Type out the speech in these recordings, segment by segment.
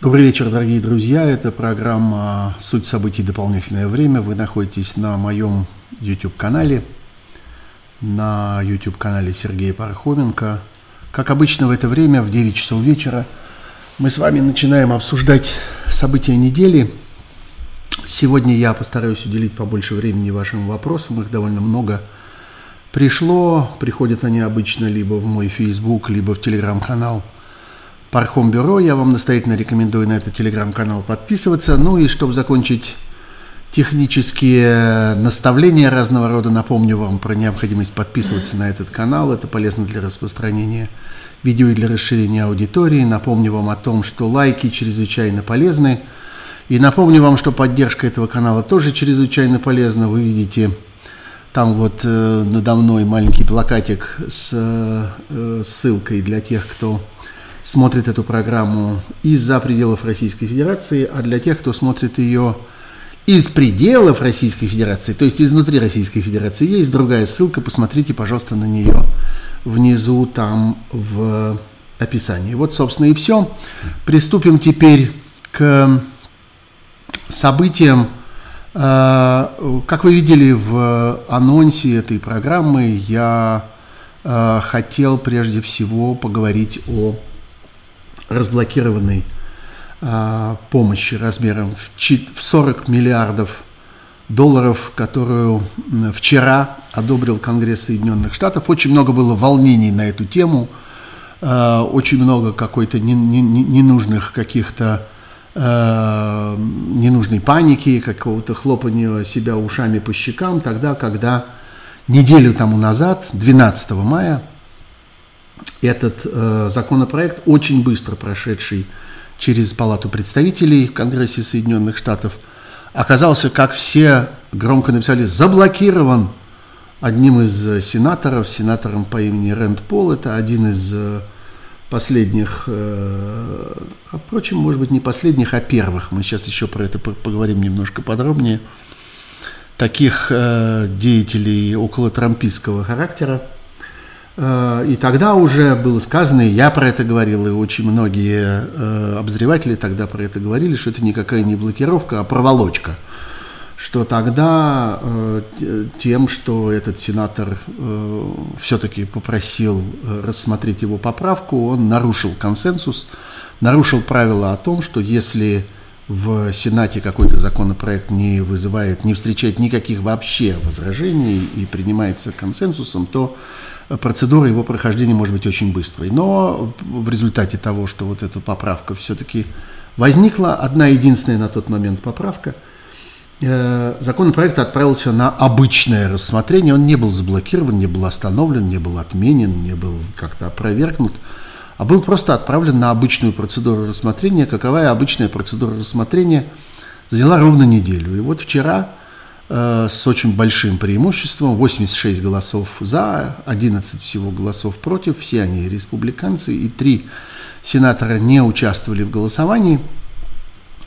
Добрый вечер, дорогие друзья. Это программа «Суть событий. Дополнительное время». Вы находитесь на моем YouTube-канале, на YouTube-канале Сергея Пархоменко. Как обычно в это время, в 9 часов вечера, мы с вами начинаем обсуждать события недели. Сегодня я постараюсь уделить побольше времени вашим вопросам. Их довольно много пришло. Приходят они обычно либо в мой Facebook, либо в Telegram-канал – Пархом Бюро. Я вам настоятельно рекомендую на этот телеграм-канал подписываться. Ну и чтобы закончить технические наставления разного рода, напомню вам про необходимость подписываться на этот канал. Это полезно для распространения видео и для расширения аудитории. Напомню вам о том, что лайки чрезвычайно полезны. И напомню вам, что поддержка этого канала тоже чрезвычайно полезна. Вы видите там вот э, надо мной маленький плакатик с э, ссылкой для тех, кто смотрит эту программу из-за пределов Российской Федерации, а для тех, кто смотрит ее из пределов Российской Федерации, то есть изнутри Российской Федерации, есть другая ссылка, посмотрите, пожалуйста, на нее внизу там в описании. Вот, собственно, и все. Приступим теперь к событиям. Э, как вы видели в анонсе этой программы, я э, хотел прежде всего поговорить о разблокированной а, помощи размером в, в 40 миллиардов долларов, которую вчера одобрил Конгресс Соединенных Штатов. Очень много было волнений на эту тему, а, очень много какой-то ненужных каких-то а, ненужной паники, какого-то хлопания себя ушами по щекам, тогда, когда неделю тому назад, 12 мая, этот э, законопроект, очень быстро прошедший через Палату представителей в Конгрессе Соединенных Штатов, оказался, как все громко написали, заблокирован одним из сенаторов, сенатором по имени Рэнд Пол. Это один из э, последних, э, а, впрочем, может быть, не последних, а первых. Мы сейчас еще про это поговорим немножко подробнее. Таких э, деятелей около трампийского характера – Э, и тогда уже было сказано, и я про это говорил, и очень многие э, обозреватели тогда про это говорили, что это никакая не блокировка, а проволочка. Что тогда э, тем, что этот сенатор все-таки попросил рассмотреть его поправку, он нарушил консенсус, нарушил правило о том, что если в Сенате какой-то законопроект не вызывает, не встречает никаких вообще возражений и принимается консенсусом, то процедура его прохождения может быть очень быстрой. Но в результате того, что вот эта поправка все-таки возникла, одна единственная на тот момент поправка, э, законопроект отправился на обычное рассмотрение, он не был заблокирован, не был остановлен, не был отменен, не был как-то опровергнут, а был просто отправлен на обычную процедуру рассмотрения. Каковая обычная процедура рассмотрения заняла ровно неделю. И вот вчера с очень большим преимуществом, 86 голосов за, 11 всего голосов против, все они республиканцы, и три сенатора не участвовали в голосовании.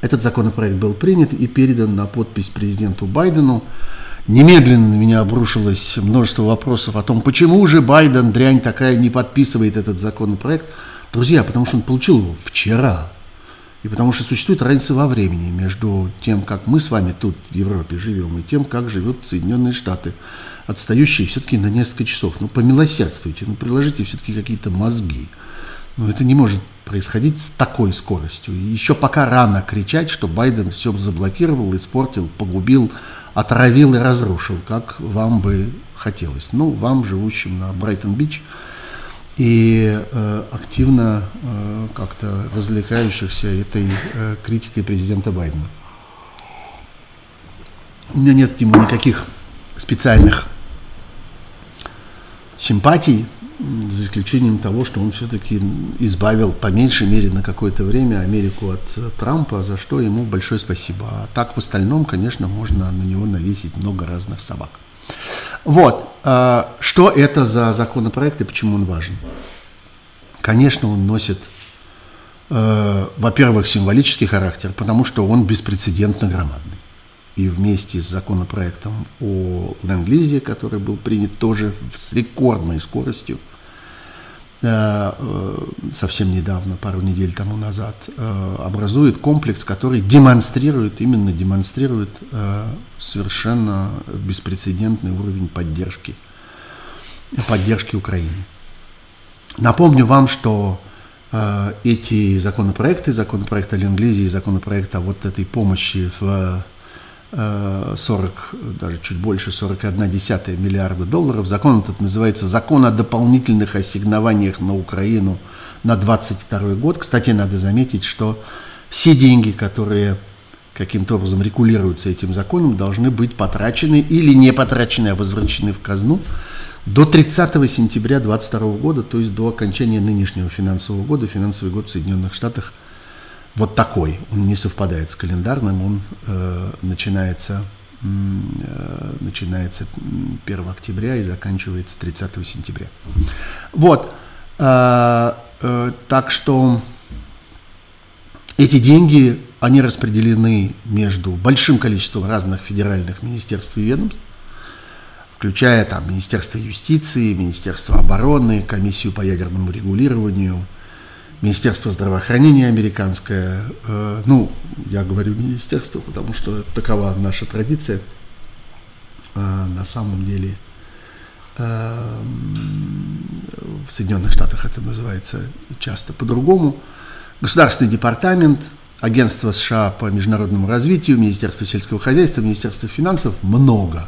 Этот законопроект был принят и передан на подпись президенту Байдену. Немедленно на меня обрушилось множество вопросов о том, почему же Байден, дрянь такая, не подписывает этот законопроект. Друзья, потому что он получил его вчера. И потому что существует разница во времени между тем, как мы с вами тут в Европе живем, и тем, как живут Соединенные Штаты, отстающие все-таки на несколько часов. Ну, помилосердствуйте, ну, приложите все-таки какие-то мозги. Ну, это не может происходить с такой скоростью. Еще пока рано кричать, что Байден все заблокировал, испортил, погубил, отравил и разрушил, как вам бы хотелось. Ну, вам, живущим на Брайтон-Бич, и э, активно э, как-то развлекающихся этой э, критикой президента Байдена. У меня нет к нему никаких специальных симпатий, за исключением того, что он все-таки избавил по меньшей мере на какое-то время Америку от Трампа, за что ему большое спасибо. А так в остальном, конечно, можно на него навесить много разных собак. Вот, э, что это за законопроект и почему он важен? Конечно, он носит, э, во-первых, символический характер, потому что он беспрецедентно громадный. И вместе с законопроектом о ленд который был принят тоже с рекордной скоростью, совсем недавно, пару недель тому назад, образует комплекс, который демонстрирует, именно демонстрирует совершенно беспрецедентный уровень поддержки, поддержки Украины. Напомню вам, что эти законопроекты, законопроект о Ленд-Лизе и законопроект о вот этой помощи в 40, даже чуть больше 41 десятая миллиарда долларов. Закон этот называется «Закон о дополнительных ассигнованиях на Украину на 22 год». Кстати, надо заметить, что все деньги, которые каким-то образом регулируются этим законом, должны быть потрачены или не потрачены, а возвращены в казну до 30 сентября 2022 года, то есть до окончания нынешнего финансового года. Финансовый год в Соединенных Штатах – вот такой. Он не совпадает с календарным, он э, начинается, э, начинается 1 октября и заканчивается 30 сентября. Вот. Э, э, так что эти деньги, они распределены между большим количеством разных федеральных министерств и ведомств, включая там Министерство юстиции, Министерство обороны, Комиссию по ядерному регулированию – Министерство здравоохранения американское, э, ну, я говорю министерство, потому что такова наша традиция. Э, на самом деле э, в Соединенных Штатах это называется часто по-другому. Государственный департамент, Агентство США по международному развитию, Министерство сельского хозяйства, Министерство финансов, много.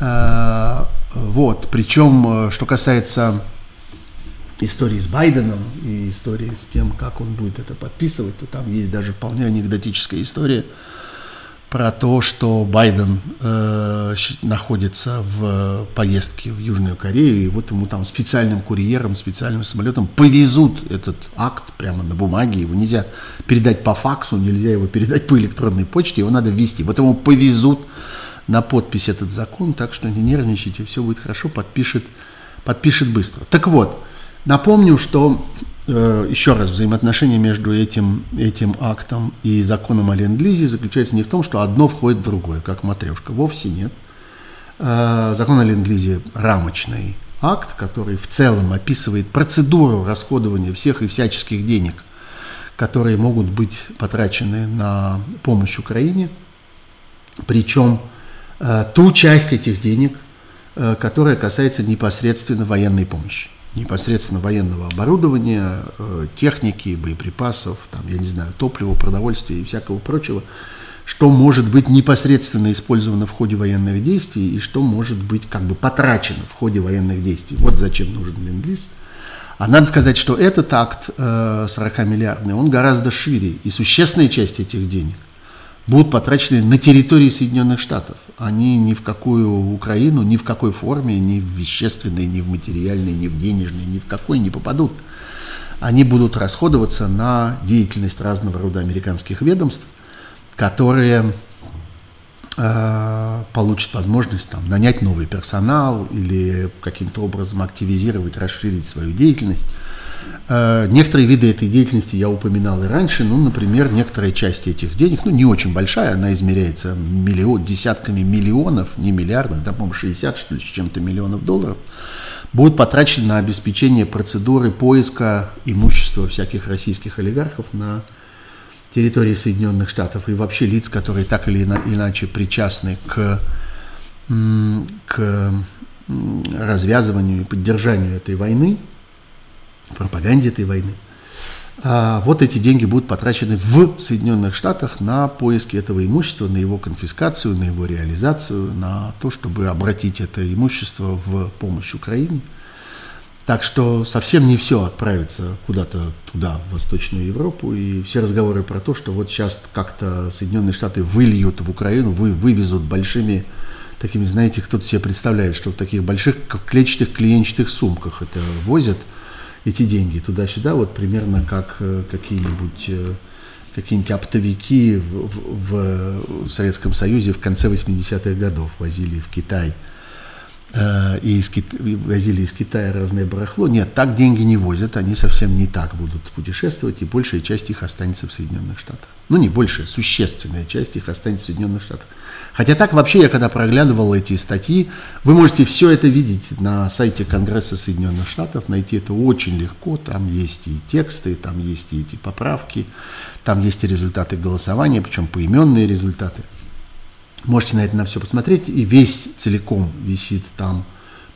Э, вот, причем, э, что касается истории с Байденом и истории с тем, как он будет это подписывать, то там есть даже вполне анекдотическая история про то, что Байден э, находится в поездке в Южную Корею, и вот ему там специальным курьером, специальным самолетом повезут этот акт прямо на бумаге, его нельзя передать по факсу, нельзя его передать по электронной почте, его надо ввести. Вот ему повезут на подпись этот закон, так что не нервничайте, все будет хорошо, подпишет, подпишет быстро. Так вот, Напомню, что э, еще раз взаимоотношения между этим, этим актом и законом о ленд-лизе заключается не в том, что одно входит в другое, как матрешка. Вовсе нет. Э, закон о ленд-лизе рамочный акт, который в целом описывает процедуру расходования всех и всяческих денег, которые могут быть потрачены на помощь Украине. Причем э, ту часть этих денег, которая касается непосредственно военной помощи непосредственно военного оборудования, э, техники, боеприпасов, там, я не знаю, топлива, продовольствия и всякого прочего, что может быть непосредственно использовано в ходе военных действий и что может быть как бы потрачено в ходе военных действий. Вот зачем нужен ленд-лиз. А надо сказать, что этот акт 40-миллиардный, э, он гораздо шире, и существенная часть этих денег будут потрачены на территории Соединенных Штатов. Они ни в какую Украину, ни в какой форме, ни в вещественной, ни в материальной, ни в денежной, ни в какой не попадут. Они будут расходоваться на деятельность разного рода американских ведомств, которые э, получат возможность там, нанять новый персонал или каким-то образом активизировать, расширить свою деятельность. Э, некоторые виды этой деятельности я упоминал и раньше, ну, например, некоторая часть этих денег, ну, не очень большая, она измеряется миллион, десятками миллионов, не миллиардов, там, по-моему, 60, что ли, с чем-то миллионов долларов, будут потрачены на обеспечение процедуры поиска имущества всяких российских олигархов на территории Соединенных Штатов. И вообще лиц, которые так или иначе причастны к, к развязыванию и поддержанию этой войны – пропаганде этой войны. А вот эти деньги будут потрачены в Соединенных Штатах на поиски этого имущества, на его конфискацию, на его реализацию, на то, чтобы обратить это имущество в помощь Украине. Так что совсем не все отправится куда-то туда, в Восточную Европу. И все разговоры про то, что вот сейчас как-то Соединенные Штаты выльют в Украину, вы, вывезут большими такими, знаете, кто-то себе представляет, что в таких больших клетчатых клиенчатых сумках это возят – эти деньги туда-сюда, вот примерно как э, какие-нибудь э, какие-нибудь оптовики в, в, в Советском Союзе в конце 80-х годов возили в Китай и из Кит... возили из Китая разное барахло. Нет, так деньги не возят, они совсем не так будут путешествовать, и большая часть их останется в Соединенных Штатах. Ну, не большая, существенная часть их останется в Соединенных Штатах. Хотя так вообще, я когда проглядывал эти статьи, вы можете все это видеть на сайте Конгресса Соединенных Штатов, найти это очень легко, там есть и тексты, там есть и эти поправки, там есть и результаты голосования, причем поименные результаты – Можете на это на все посмотреть. И весь целиком висит там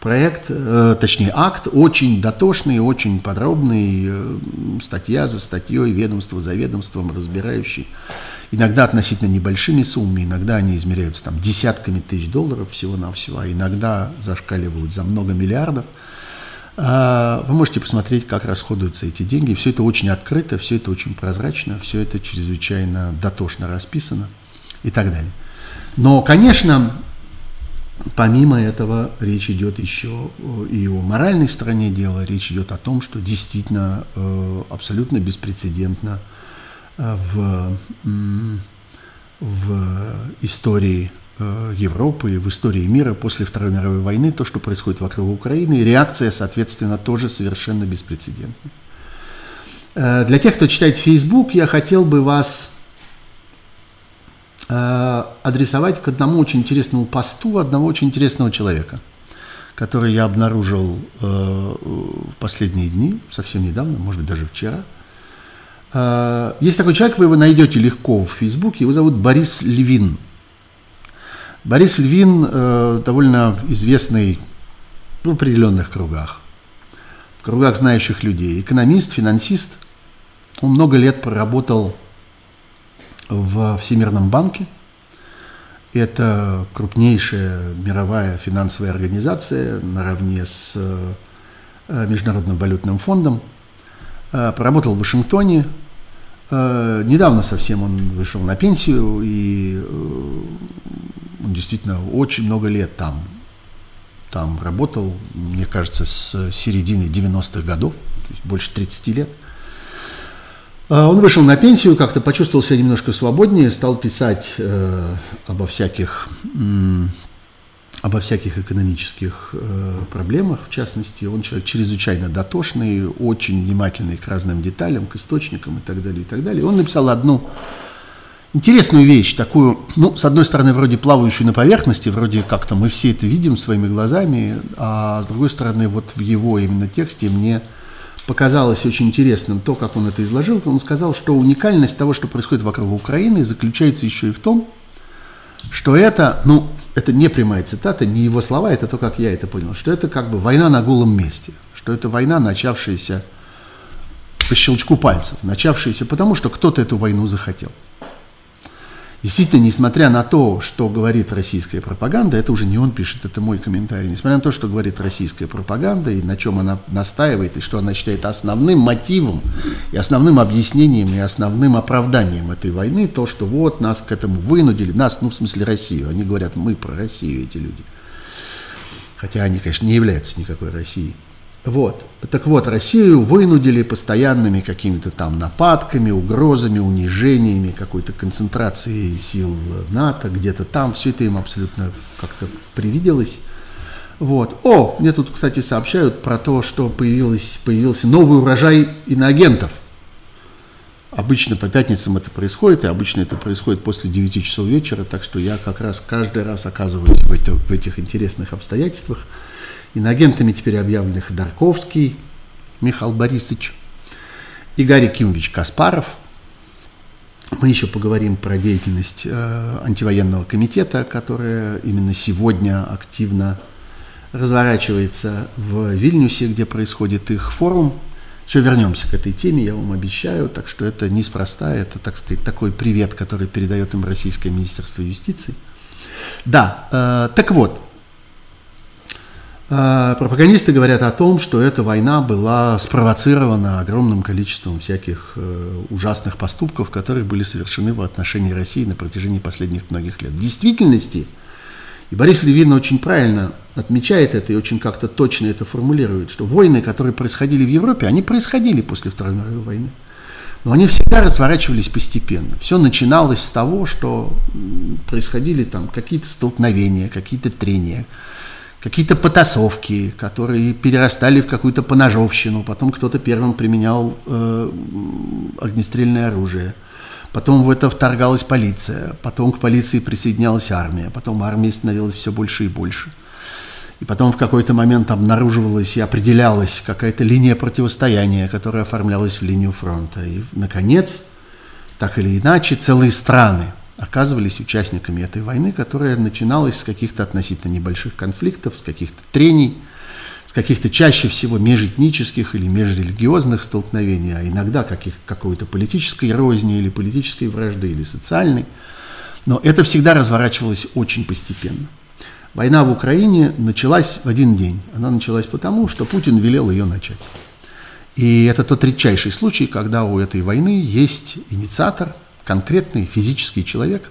проект, э, точнее акт, очень дотошный, очень подробный, э, статья за статьей, ведомство за ведомством, разбирающий. Иногда относительно небольшими суммами, иногда они измеряются там десятками тысяч долларов всего-навсего, а иногда зашкаливают за много миллиардов. А, вы можете посмотреть, как расходуются эти деньги. Все это очень открыто, все это очень прозрачно, все это чрезвычайно дотошно расписано и так далее. Но, конечно, помимо этого речь идет еще и о моральной стороне дела, речь идет о том, что действительно э, абсолютно беспрецедентно э, в, в истории э, Европы в истории мира после Второй мировой войны, то, что происходит вокруг Украины, и реакция, соответственно, тоже совершенно беспрецедентная. Для тех, кто читает Facebook, я хотел бы вас адресовать к одному очень интересному посту одного очень интересного человека, который я обнаружил э, в последние дни, совсем недавно, может быть, даже вчера. Э, есть такой человек, вы его найдете легко в Фейсбуке, его зовут Борис Левин. Борис Левин довольно известный в определенных кругах, в кругах знающих людей. Экономист, финансист. Он много лет проработал в Всемирном банке. Это крупнейшая мировая финансовая организация наравне с э, Международным валютным фондом. Э, поработал в Вашингтоне. Э, недавно совсем он вышел на пенсию, и он действительно очень много лет там, там работал, мне кажется, с середины 90-х годов, то есть больше 30 лет – он вышел на пенсию, как-то почувствовал себя немножко свободнее, стал писать э, обо всяких обо всяких экономических э, проблемах, в частности. Он человек чрезвычайно дотошный, очень внимательный к разным деталям, к источникам и так далее, и так далее. Он написал одну интересную вещь, такую, ну, с одной стороны, вроде плавающую на поверхности, вроде как-то мы все это видим своими глазами, а с другой стороны, вот в его именно тексте мне показалось очень интересным то, как он это изложил. Он сказал, что уникальность того, что происходит вокруг Украины, заключается еще и в том, что это, ну, это не прямая цитата, не его слова, это то, как я это понял, что это как бы война на голом месте, что это война, начавшаяся по щелчку пальцев, начавшаяся потому, что кто-то эту войну захотел. Действительно, несмотря на то, что говорит российская пропаганда, это уже не он пишет, это мой комментарий, несмотря на то, что говорит российская пропаганда и на чем она настаивает, и что она считает основным мотивом, и основным объяснением, и основным оправданием этой войны, то, что вот нас к этому вынудили, нас, ну в смысле Россию, они говорят, мы про Россию, эти люди. Хотя они, конечно, не являются никакой Россией. Вот. Так вот, Россию вынудили постоянными какими-то там нападками, угрозами, унижениями, какой-то концентрацией сил НАТО, где-то там. Все это им абсолютно как-то привиделось. Вот. О, мне тут, кстати, сообщают про то, что появилось, появился новый урожай иноагентов. Обычно по пятницам это происходит, и обычно это происходит после 9 часов вечера, так что я как раз каждый раз оказываюсь в, это, в этих интересных обстоятельствах. Иноагентами теперь объявлены Ходорковский Михаил Борисович и Гарри Кимович Каспаров. Мы еще поговорим про деятельность э, антивоенного комитета, которая именно сегодня активно разворачивается в Вильнюсе, где происходит их форум. Еще вернемся к этой теме, я вам обещаю. Так что это неспроста, это, так сказать, такой привет, который передает им Российское Министерство юстиции. Да, э, так вот, пропагандисты говорят о том, что эта война была спровоцирована огромным количеством всяких э, ужасных поступков, которые были совершены в отношении России на протяжении последних многих лет. В действительности, и Борис Левин очень правильно отмечает это и очень как-то точно это формулирует, что войны, которые происходили в Европе, они происходили после Второй мировой войны. Но они всегда разворачивались постепенно. Все начиналось с того, что происходили там какие-то столкновения, какие-то трения, какие-то потасовки, которые перерастали в какую-то поножовщину, потом кто-то первым применял э, огнестрельное оружие, потом в это вторгалась полиция, потом к полиции присоединялась армия, потом армия становилась все больше и больше. И потом в какой-то момент обнаруживалась и определялась какая-то линия противостояния, которая оформлялась в линию фронта. И, наконец, так или иначе, целые страны – оказывались участниками этой войны, которая начиналась с каких-то относительно небольших конфликтов, с каких-то трений, с каких-то чаще всего межэтнических или межрелигиозных столкновений, а иногда каких, какой-то политической розни или политической вражды или социальной. Но это всегда разворачивалось очень постепенно. Война в Украине началась в один день. Она началась потому, что Путин велел ее начать. И это тот редчайший случай, когда у этой войны есть инициатор – конкретный физический человек.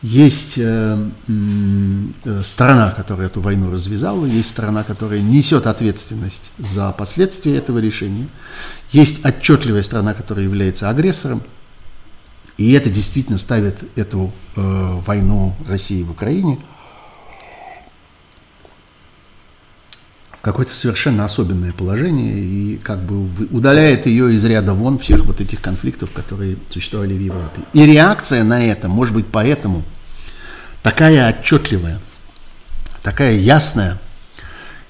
Есть э, э, сторона, которая эту войну развязала, есть сторона, которая несет ответственность за последствия этого решения, есть отчетливая сторона, которая является агрессором, и это действительно ставит эту э, войну России в Украине – какое-то совершенно особенное положение и как бы удаляет ее из ряда вон всех вот этих конфликтов, которые существовали в Европе. И реакция на это, может быть, поэтому такая отчетливая, такая ясная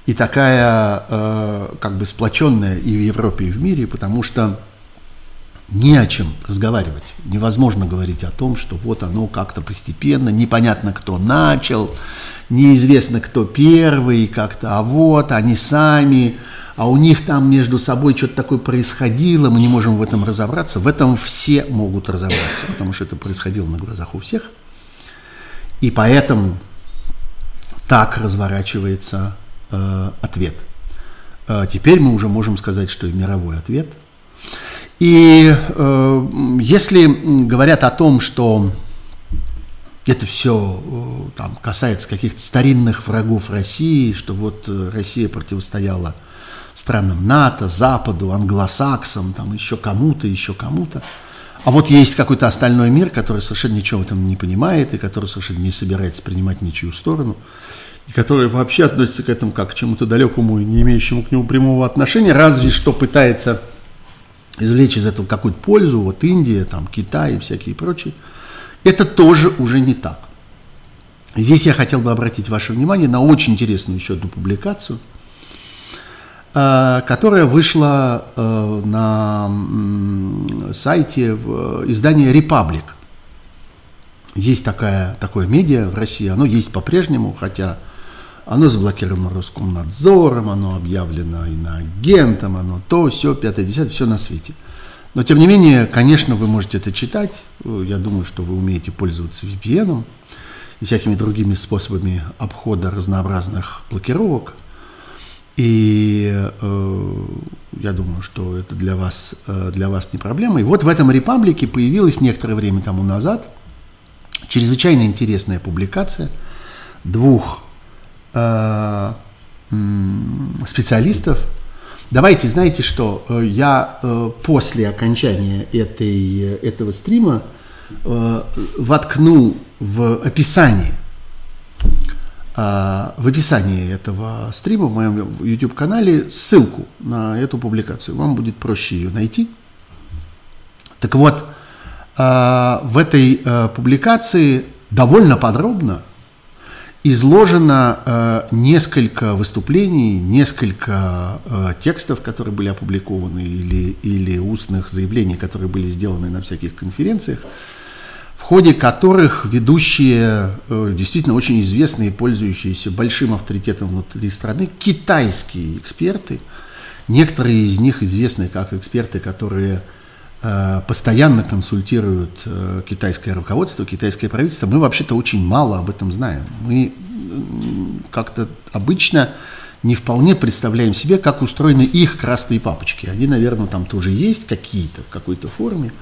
и такая э, как бы сплоченная и в Европе, и в мире, потому что не о чем разговаривать. Невозможно говорить о том, что вот оно как-то постепенно, непонятно кто начал, неизвестно кто первый как-то, а вот они сами, а у них там между собой что-то такое происходило, мы не можем в этом разобраться. В этом все могут разобраться, потому что это происходило на глазах у всех. И поэтому так разворачивается э, ответ. Э, теперь мы уже можем сказать, что и мировой ответ. И э, если говорят о том, что это все э, там, касается каких-то старинных врагов России, что вот э, Россия противостояла странам НАТО, Западу, англосаксам, там еще кому-то, еще кому-то. А вот есть какой-то остальной мир, который совершенно ничего в этом не понимает и который совершенно не собирается принимать ничью сторону, и который вообще относится к этому как к чему-то далекому и не имеющему к нему прямого отношения, разве что пытается извлечь из этого какую-то пользу, вот Индия, там, Китай и всякие прочие – это тоже уже не так. Здесь я хотел бы обратить ваше внимание на очень интересную еще одну публикацию, э, которая вышла э, на сайте издания «Репаблик». Есть такая, такое медиа в России, оно есть по-прежнему, хотя оно заблокировано Роскомнадзором, оно объявлено иноагентом, оно то, все, пятое, десятое, все на свете – но, тем не менее, конечно, вы можете это читать. Я думаю, что вы умеете пользоваться VPN и всякими другими способами обхода разнообразных блокировок. И э, я думаю, что это для вас, э, для вас не проблема. И вот в этом репаблике появилась некоторое время тому назад чрезвычайно интересная публикация двух э, специалистов, Давайте, знаете что, э, я э, после окончания этой, этого стрима э, воткну в описании, в описании этого стрима в моем YouTube-канале ссылку на эту публикацию. Вам будет проще ее найти. Так вот, в этой публикации довольно подробно изложено э, несколько выступлений, несколько э, текстов, которые были опубликованы, или, или устных заявлений, которые были сделаны на всяких конференциях, в ходе которых ведущие, э, действительно очень известные, пользующиеся большим авторитетом внутри страны, китайские эксперты, некоторые из них известны как эксперты, которые постоянно консультируют э, китайское руководство, китайское правительство. Мы вообще-то очень мало об этом знаем. Мы как-то обычно не вполне представляем себе, как устроены их красные папочки. Они, наверное, там тоже есть какие-то, в какой-то форме.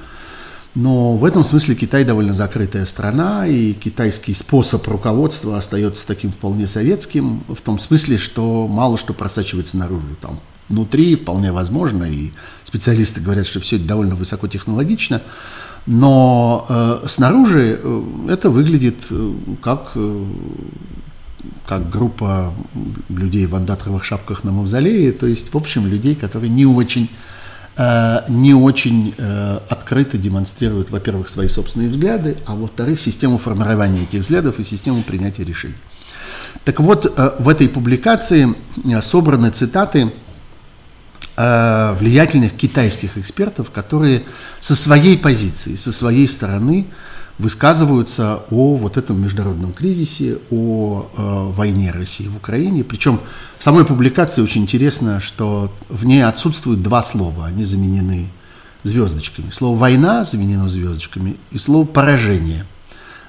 Но в этом смысле Китай довольно закрытая страна, и китайский способ руководства остается таким вполне советским, в том смысле, что мало что просачивается наружу. Там внутри вполне возможно, и специалисты говорят, что все это довольно высокотехнологично, но э, снаружи э, это выглядит э, как э, как группа людей в андатровых шапках на мавзолее, то есть, в общем, людей, которые не очень, э, не очень э, открыто демонстрируют, во-первых, свои собственные взгляды, а во-вторых, систему формирования этих взглядов и систему принятия решений. Так вот, э, в этой публикации э, собраны цитаты э, влиятельных китайских экспертов, которые со своей позиции, со своей стороны высказываются о вот этом международном кризисе, о э, войне России в Украине. Причем в самой публикации очень интересно, что в ней отсутствуют два слова, они заменены звездочками. Слово «война» заменено звездочками, и слово «поражение»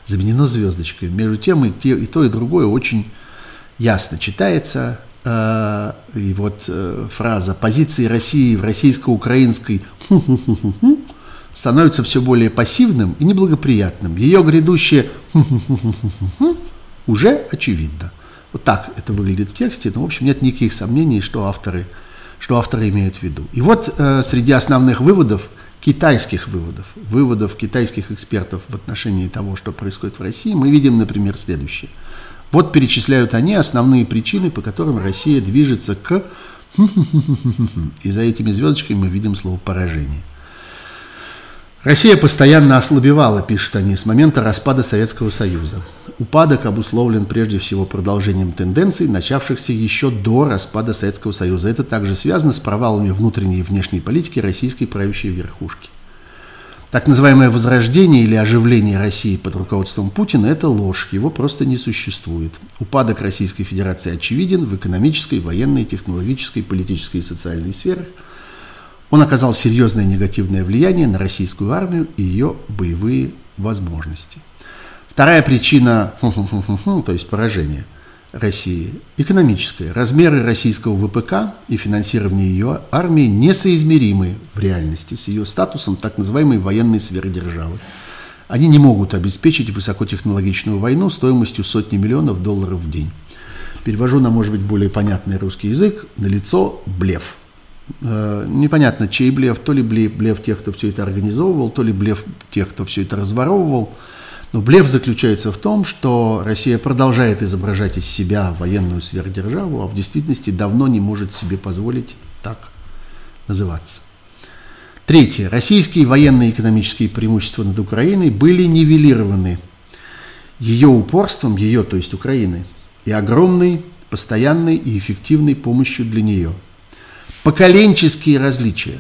заменено звездочками. Между тем и, те, и то, и другое очень ясно читается. Э, и вот э, фраза «позиции России в российско-украинской становится все более пассивным и неблагоприятным. Ее грядущее уже очевидно. Вот так это выглядит в тексте, но, в общем, нет никаких сомнений, что авторы, что авторы имеют в виду. И вот э, среди основных выводов, китайских выводов, выводов китайских экспертов в отношении того, что происходит в России, мы видим, например, следующее. Вот перечисляют они основные причины, по которым Россия движется к... И за этими звездочками мы видим слово «поражение». Россия постоянно ослабевала, пишут они, с момента распада Советского Союза. Упадок обусловлен прежде всего продолжением тенденций, начавшихся еще до распада Советского Союза. Это также связано с провалами внутренней и внешней политики российской правящей верхушки. Так называемое возрождение или оживление России под руководством Путина – это ложь, его просто не существует. Упадок Российской Федерации очевиден в экономической, военной, технологической, политической и социальной сферах – он оказал серьезное негативное влияние на российскую армию и ее боевые возможности. Вторая причина, то есть поражение России, экономическая. Размеры российского ВПК и финансирование ее армии несоизмеримы в реальности с ее статусом так называемой военной сверхдержавы. Они не могут обеспечить высокотехнологичную войну стоимостью сотни миллионов долларов в день. Перевожу на, может быть, более понятный русский язык. На лицо блеф. Э, непонятно, чей блеф, то ли блеф тех, кто все это организовывал, то ли блеф тех, кто все это разворовывал. Но блеф заключается в том, что Россия продолжает изображать из себя военную сверхдержаву, а в действительности давно не может себе позволить так называться. Третье. Российские военные и экономические преимущества над Украиной были нивелированы ее упорством, ее, то есть Украины, и огромной, постоянной и эффективной помощью для нее – поколенческие различия.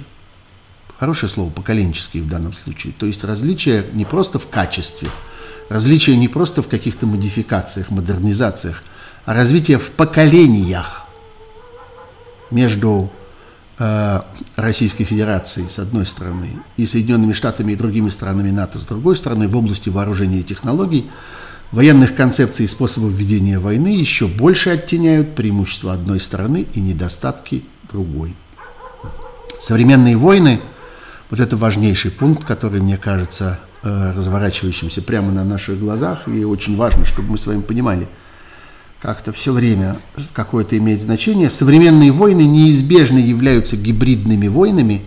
Хорошее слово поколенческие в данном случае. То есть различия не просто в качестве, различия не просто в каких-то модификациях, модернизациях, а развитие в поколениях между э, Российской Федерацией с одной стороны и Соединенными Штатами и другими странами НАТО с другой стороны в области вооружения и технологий, военных концепций и способов ведения войны еще больше оттеняют преимущества одной стороны и недостатки другой. Современные войны, вот это важнейший пункт, который, мне кажется, разворачивающимся прямо на наших глазах, и очень важно, чтобы мы с вами понимали, как-то все время какое-то имеет значение. Современные войны неизбежно являются гибридными войнами.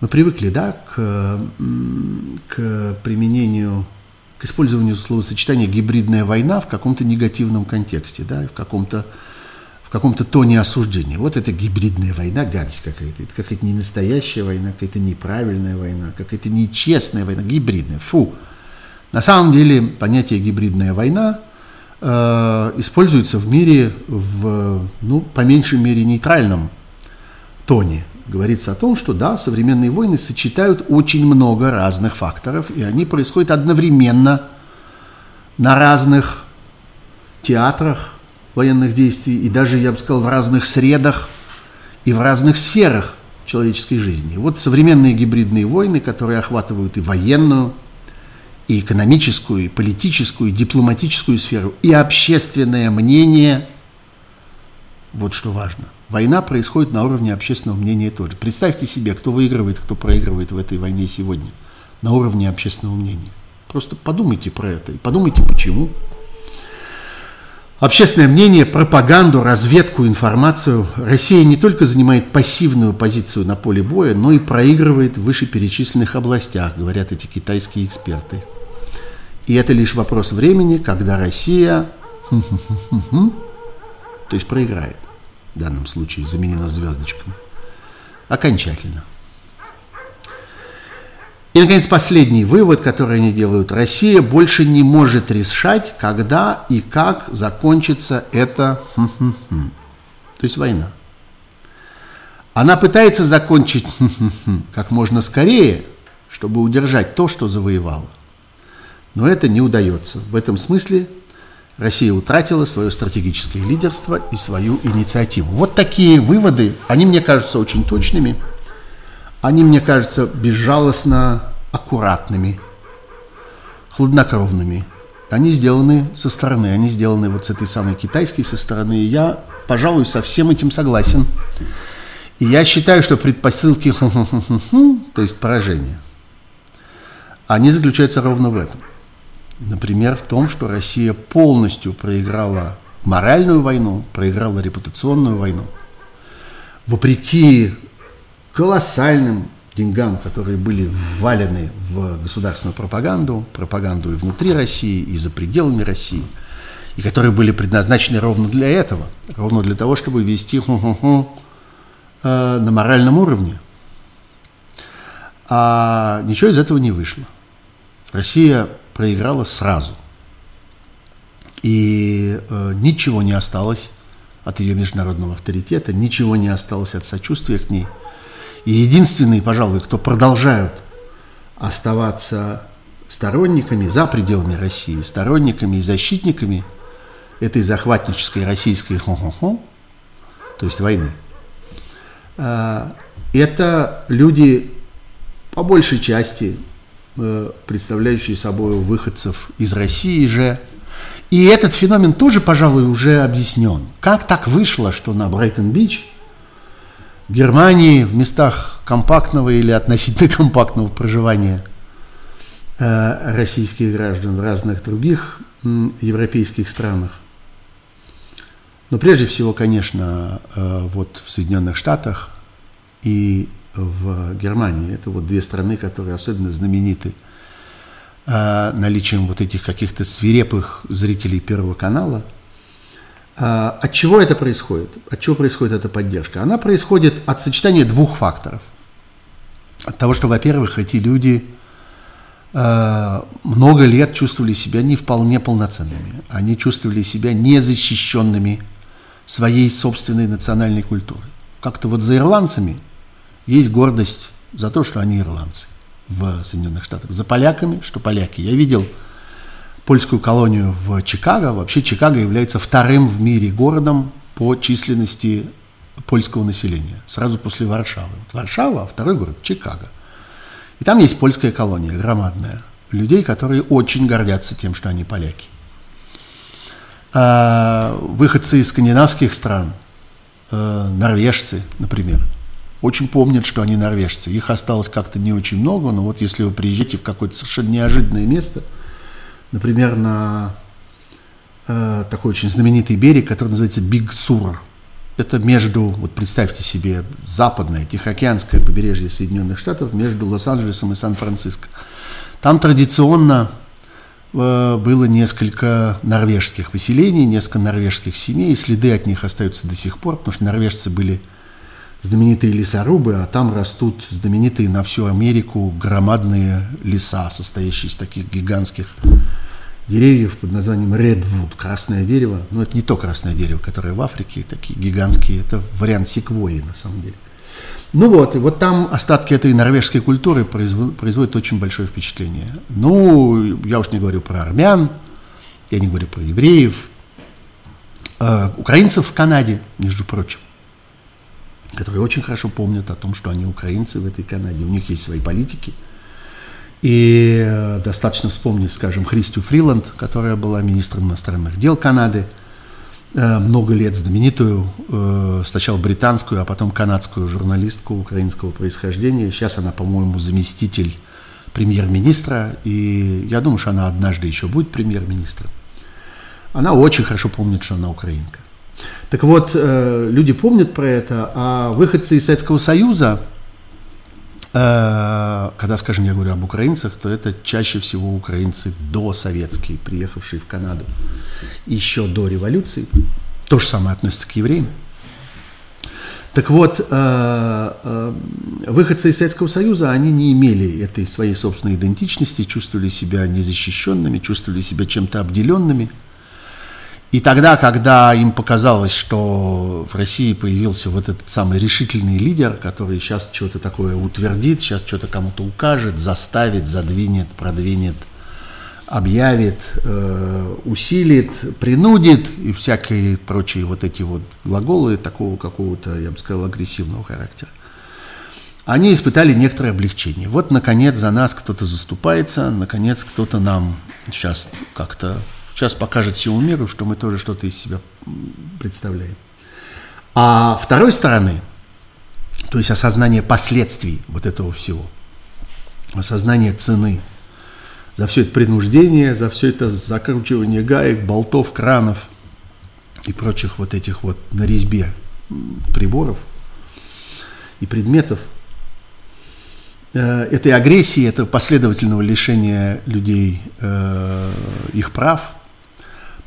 Мы привыкли, да, к, к применению, к использованию словосочетания «гибридная война» в каком-то негативном контексте, да, в каком-то каком-то тоне осуждения. Вот это гибридная война, гадость какая-то. Это какая-то не настоящая война, какая-то неправильная война, какая-то нечестная война, гибридная. Фу. На самом деле понятие гибридная война э, используется в мире в, ну, по меньшей мере, нейтральном тоне. Говорится о том, что да, современные войны сочетают очень много разных факторов, и они происходят одновременно на разных театрах, военных действий, и даже, я бы сказал, в разных средах и в разных сферах человеческой жизни. Вот современные гибридные войны, которые охватывают и военную, и экономическую, и политическую, и дипломатическую сферу, и общественное мнение. Вот что важно. Война происходит на уровне общественного мнения тоже. Представьте себе, кто выигрывает, кто проигрывает в этой войне сегодня на уровне общественного мнения. Просто подумайте про это и подумайте, почему. Общественное мнение, пропаганду, разведку, информацию. Россия не только занимает пассивную позицию на поле боя, но и проигрывает в вышеперечисленных областях, говорят эти китайские эксперты. И это лишь вопрос времени, когда Россия то есть проиграет. В данном случае заменено звездочками. Окончательно. И, наконец, последний вывод, который они делают. Россия больше не может решать, когда и как закончится эта то есть война. Она пытается закончить как можно скорее, чтобы удержать то, что завоевала. Но это не удается. В этом смысле Россия утратила свое стратегическое лидерство и свою инициативу. Вот такие выводы, они мне кажутся очень точными, они мне кажутся безжалостно аккуратными, хладнокровными. Они сделаны со стороны, они сделаны вот с этой самой китайской со стороны. И я, пожалуй, со всем этим согласен. И я считаю, что предпосылки, то есть поражение, они заключаются ровно в этом. Например, в том, что Россия полностью проиграла моральную войну, проиграла репутационную войну. Вопреки колоссальным деньгам, которые были ввалены в государственную пропаганду, пропаганду и внутри России, и за пределами России, и которые были предназначены ровно для этого, ровно для того, чтобы вести ху-ху-ху, э, на моральном уровне. А ничего из этого не вышло. Россия проиграла сразу. И э, ничего не осталось от ее международного авторитета, ничего не осталось от сочувствия к ней. И единственные, пожалуй, кто продолжают оставаться сторонниками за пределами России, сторонниками и защитниками этой захватнической российской хо-хо-хо, то есть войны, э, это люди по большей части Э, представляющие собой выходцев из России же. И этот феномен тоже, пожалуй, уже объяснен. Как так вышло, что на Брайтон-Бич, Германии, в местах компактного или относительно компактного проживания э, российских граждан в разных других европейских странах, но прежде всего, конечно, э, вот в Соединенных Штатах и в Германии. Это вот две страны, которые особенно знамениты э, наличием вот этих каких-то свирепых зрителей Первого канала. Э, от чего это происходит? От чего происходит эта поддержка? Она происходит от сочетания двух факторов. От того, что, во-первых, эти люди э, много лет чувствовали себя не вполне полноценными. Они чувствовали себя незащищенными своей собственной национальной культурой. Как-то вот за ирландцами – есть гордость за то, что они ирландцы в Соединенных Штатах. За поляками, что поляки. Я видел польскую колонию в Чикаго. Вообще Чикаго является вторым в мире городом по численности польского населения. Сразу после Варшавы. Вот Варшава, а второй город Чикаго. И там есть польская колония, громадная. Людей, которые очень гордятся тем, что они поляки. А, выходцы из скандинавских стран, а, норвежцы, например – очень помнят, что они норвежцы. Их осталось как-то не очень много, но вот если вы приезжаете в какое-то совершенно неожиданное место, например, на э, такой очень знаменитый берег, который называется Биг Сур. Это между, вот представьте себе, западное, Тихоокеанское побережье Соединенных Штатов между Лос-Анджелесом и Сан-Франциско. Там традиционно э, было несколько норвежских выселений, несколько норвежских семей, и следы от них остаются до сих пор, потому что норвежцы были знаменитые лесорубы, а там растут знаменитые на всю Америку громадные леса, состоящие из таких гигантских деревьев под названием Redwood, красное дерево. Но это не то красное дерево, которое в Африке, такие гигантские, это вариант секвойи на самом деле. Ну вот, и вот там остатки этой норвежской культуры производят очень большое впечатление. Ну, я уж не говорю про армян, я не говорю про евреев, э, украинцев в Канаде, между прочим которые очень хорошо помнят о том, что они украинцы в этой Канаде, у них есть свои политики. И э, достаточно вспомнить, скажем, Христю Фриланд, которая была министром иностранных дел Канады, э, много лет знаменитую, э, сначала британскую, а потом канадскую журналистку украинского происхождения. Сейчас она, по-моему, заместитель премьер-министра, и я думаю, что она однажды еще будет премьер-министром. Она очень хорошо помнит, что она украинка. Так вот, э, люди помнят про это, а выходцы из Советского Союза, Э, когда, скажем, я говорю об украинцах, то это чаще всего украинцы досоветские, приехавшие в Канаду еще до революции. То же самое относится к евреям. Так вот, э, выходцы из Советского Союза, они не имели этой своей собственной идентичности, чувствовали себя незащищенными, чувствовали себя чем-то обделенными. И тогда, когда им показалось, что в России появился вот этот самый решительный лидер, который сейчас что-то такое утвердит, сейчас что-то кому-то укажет, заставит, задвинет, продвинет – объявит, э, усилит, принудит и всякие прочие вот эти вот глаголы такого какого-то, я бы сказал, агрессивного характера. Они испытали некоторое облегчение. Вот, наконец, за нас кто-то заступается, наконец, кто-то нам сейчас как-то, сейчас покажет всему миру, что мы тоже что-то из себя представляем. А второй стороны, то есть осознание последствий вот этого всего, осознание цены – за все это принуждение, за все это закручивание гаек, болтов, кранов и прочих вот этих вот на резьбе приборов и предметов, э, этой агрессии, этого последовательного лишения людей э, их прав,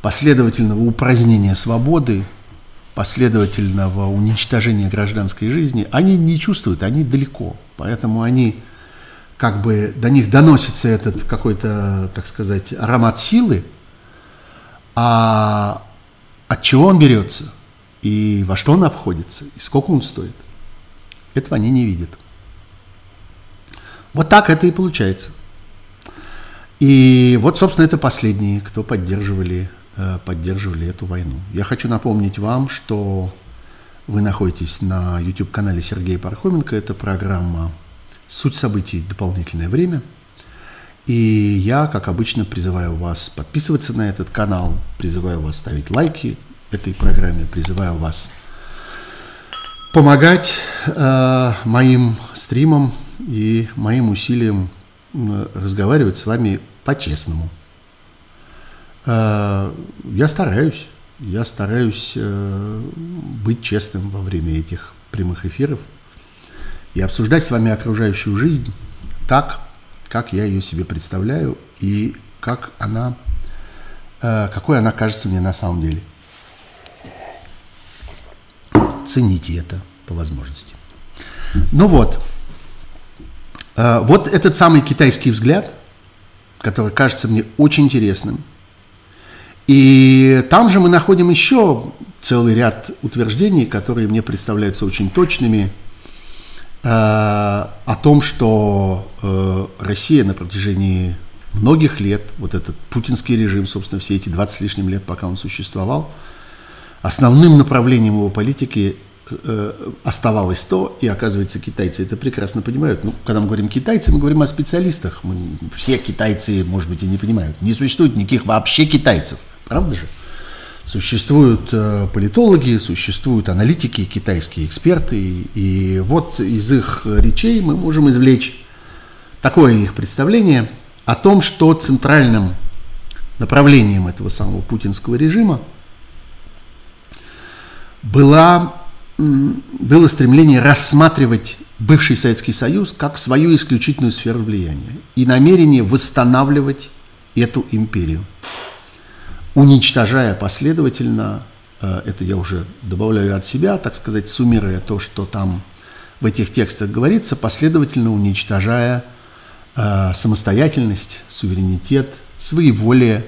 последовательного упразднения свободы, последовательного уничтожения гражданской жизни, они не чувствуют, они далеко. Поэтому они как бы до них доносится этот какой-то, так сказать, аромат силы, а от чего он берется, и во что он обходится, и сколько он стоит, этого они не видят. Вот так это и получается. И вот, собственно, это последние, кто поддерживали, поддерживали эту войну. Я хочу напомнить вам, что вы находитесь на YouTube-канале Сергея Пархоменко. Это программа Суть событий – дополнительное время. И я, как обычно, призываю вас подписываться на этот канал, призываю вас ставить лайки этой программе, призываю вас помогать э, моим стримам и моим усилиям э, разговаривать с вами по-честному. Э, я стараюсь, я стараюсь э, быть честным во время этих прямых эфиров – и обсуждать с вами окружающую жизнь так, как я ее себе представляю и как она, э, какой она кажется мне на самом деле. Цените это по возможности. Ну вот, вот этот самый китайский взгляд, который кажется мне очень интересным. И там же мы находим еще целый ряд утверждений, которые мне представляются очень точными, Э, о том, что э, Россия на протяжении многих лет, вот этот путинский режим, собственно, все эти 20 с лишним лет, пока он существовал, основным направлением его политики э, оставалось то, и оказывается, китайцы это прекрасно понимают. Ну, когда мы говорим китайцы, мы говорим о специалистах. Мы, все китайцы, может быть, и не понимают. Не существует никаких вообще китайцев, правда же? Существуют э, политологи, существуют аналитики, китайские эксперты, и вот из их речей мы можем извлечь такое их представление о том, что центральным направлением этого самого путинского режима была, было стремление рассматривать бывший Советский Союз как свою исключительную сферу влияния и намерение восстанавливать эту империю уничтожая последовательно, э, это я уже добавляю от себя, так сказать, суммируя то, что там в этих текстах говорится, последовательно уничтожая э, самостоятельность, суверенитет, своеволие,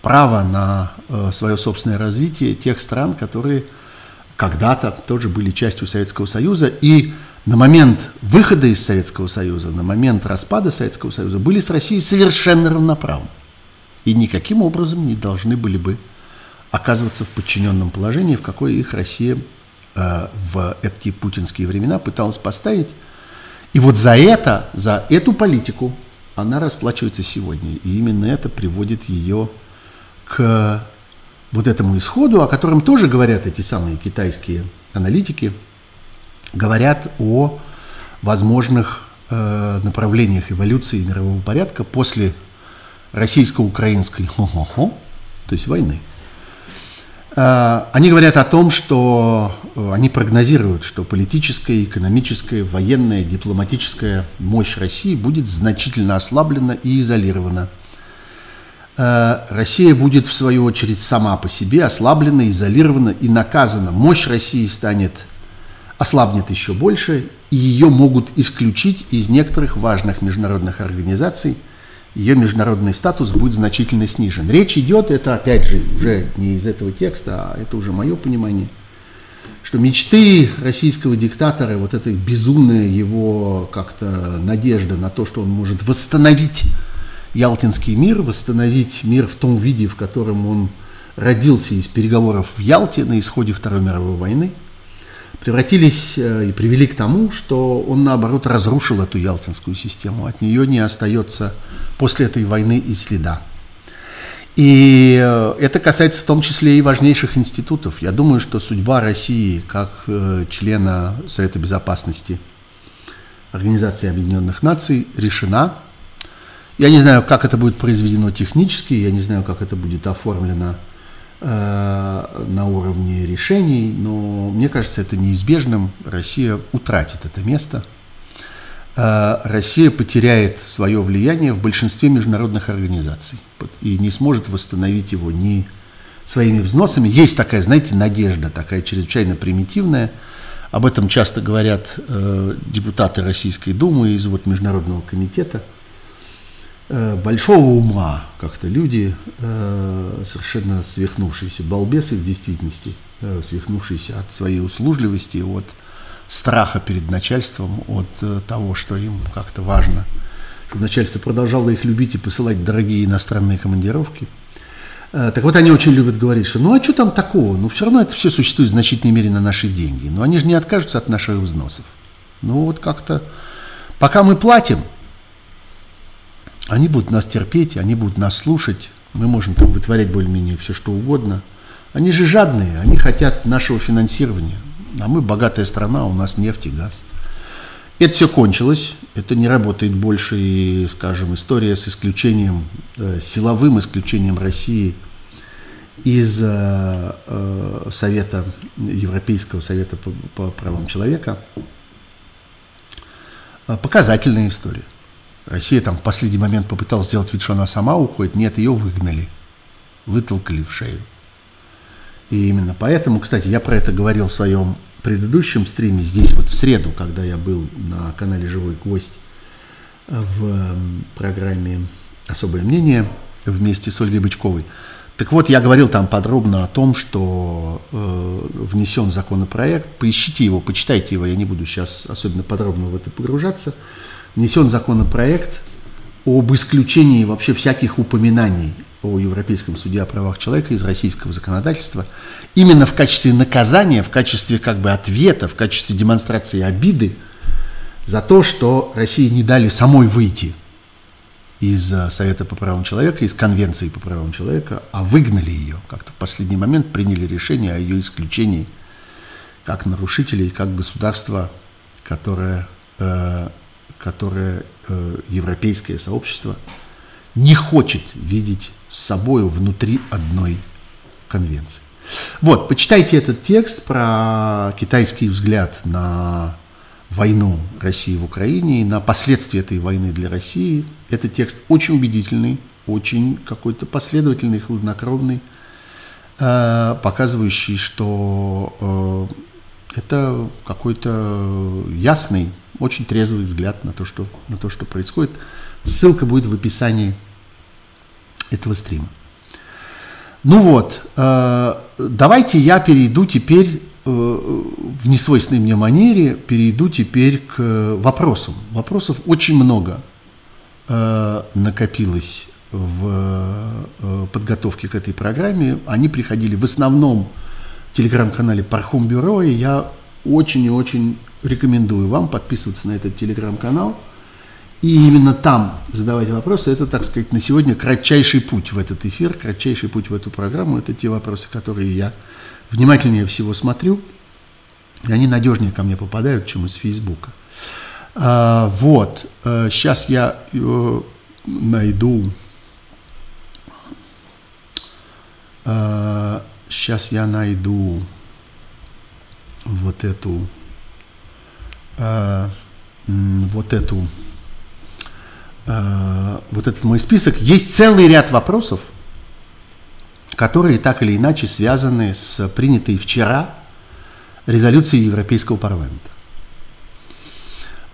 право на э, свое собственное развитие тех стран, которые когда-то тоже были частью Советского Союза. И на момент выхода из Советского Союза, на момент распада Советского Союза были с Россией совершенно равноправны и никаким образом не должны были бы оказываться в подчиненном положении, в какое их Россия э, в эти путинские времена пыталась поставить. И вот за это, за эту политику она расплачивается сегодня. И именно это приводит ее к вот этому исходу, о котором тоже говорят эти самые китайские аналитики, говорят о возможных э, направлениях эволюции мирового порядка после российско-украинской то есть войны. Они говорят о том, что они прогнозируют, что политическая, экономическая, военная, дипломатическая мощь России будет значительно ослаблена и изолирована. Россия будет, в свою очередь, сама по себе ослаблена, изолирована и наказана. Мощь России станет ослабнет еще больше, и ее могут исключить из некоторых важных международных организаций. Ее международный статус будет значительно снижен. Речь идет, это опять же уже не из этого текста, а это уже мое понимание, что мечты российского диктатора, вот эта безумная его как-то надежда на то, что он может восстановить Ялтинский мир, восстановить мир в том виде, в котором он родился из переговоров в Ялте на исходе Второй мировой войны – превратились э, и привели к тому, что он, наоборот, разрушил эту ялтинскую систему. От нее не остается после этой войны и следа. И э, это касается в том числе и важнейших институтов. Я думаю, что судьба России как э, члена Совета Безопасности Организации Объединенных Наций решена. Я не знаю, как это будет произведено технически, я не знаю, как это будет оформлено на уровне решений, но мне кажется, это неизбежным. Россия утратит это место. Э, Россия потеряет свое влияние в большинстве международных организаций и не сможет восстановить его ни своими взносами. Есть такая, знаете, надежда, такая чрезвычайно примитивная. Об этом часто говорят э, депутаты Российской Думы из вот Международного комитета – Э, большого ума как-то люди, э, совершенно свихнувшиеся, балбесы в действительности, э, свихнувшиеся от своей услужливости, от страха перед начальством, от того, что им как-то важно, чтобы начальство продолжало их любить и посылать дорогие иностранные командировки. Так вот, они очень любят говорить, что ну а что там такого? Ну все равно это все существует в значительной мере на наши деньги. Но они же не откажутся от наших взносов. Ну вот как-то, пока мы платим – они будут нас терпеть, они будут нас слушать, мы можем там вытворять более-менее все, что угодно. Они же жадные, они хотят нашего финансирования. А мы богатая страна, у нас нефть и газ. Это все кончилось, это не работает больше, и, скажем, история с исключением, э, силовым исключением России из э, э, Совета, Европейского Совета по, по правам человека, э, показательная история. Россия там в последний момент попыталась сделать вид, что она сама уходит. Нет, ее выгнали, вытолкали в шею. И именно поэтому, кстати, я про это говорил в своем предыдущем стриме, здесь вот в среду, когда я был на канале «Живой гвоздь» в программе «Особое мнение» вместе с Ольгой Бычковой. Так вот, я говорил там подробно о том, что э, внесен законопроект. Поищите его, почитайте его, я не буду сейчас особенно подробно в это погружаться внесен законопроект об исключении вообще всяких упоминаний о Европейском суде о правах человека из российского законодательства именно в качестве наказания, в качестве как бы ответа, в качестве демонстрации обиды за то, что России не дали самой выйти из э, Совета по правам человека, из Конвенции по правам человека, а выгнали ее. Как-то в последний момент приняли решение о ее исключении как нарушителей, как государства, которое э, которое э, европейское сообщество не хочет видеть с собой внутри одной конвенции. Вот, почитайте этот текст про китайский взгляд на войну России в Украине и на последствия этой войны для России. Это текст очень убедительный, очень какой-то последовательный, хладнокровный, э, показывающий, что э, это какой-то ясный очень трезвый взгляд на то, что, на то, что происходит. Ссылка будет в описании этого стрима. Ну вот, э, давайте я перейду теперь э, в несвойственной мне манере, перейду теперь к вопросам. Вопросов очень много э, накопилось в э, подготовке к этой программе. Они приходили в основном в телеграм-канале Пархом Бюро, и я очень и очень рекомендую вам подписываться на этот телеграм-канал и именно там задавать вопросы. Это, так сказать, на сегодня кратчайший путь в этот эфир, кратчайший путь в эту программу. Это те вопросы, которые я внимательнее всего смотрю, и они надежнее ко мне попадают, чем из Фейсбука. А, вот, а, сейчас я э, найду а, сейчас я найду вот эту, э, вот эту, э, вот этот мой список. Есть целый ряд вопросов, которые так или иначе связаны с принятой вчера резолюцией Европейского парламента.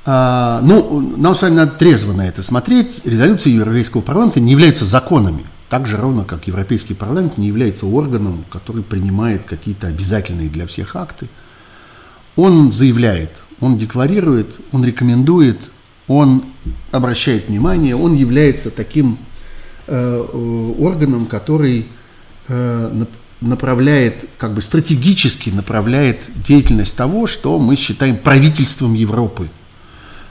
А, ну, нам с вами надо трезво на это смотреть. Резолюции Европейского парламента не являются законами. Так же ровно, как Европейский парламент не является органом, который принимает какие-то обязательные для всех акты. Он заявляет, он декларирует, он рекомендует, он обращает внимание, он является таким э, органом, который э, направляет, как бы стратегически направляет деятельность того, что мы считаем правительством Европы,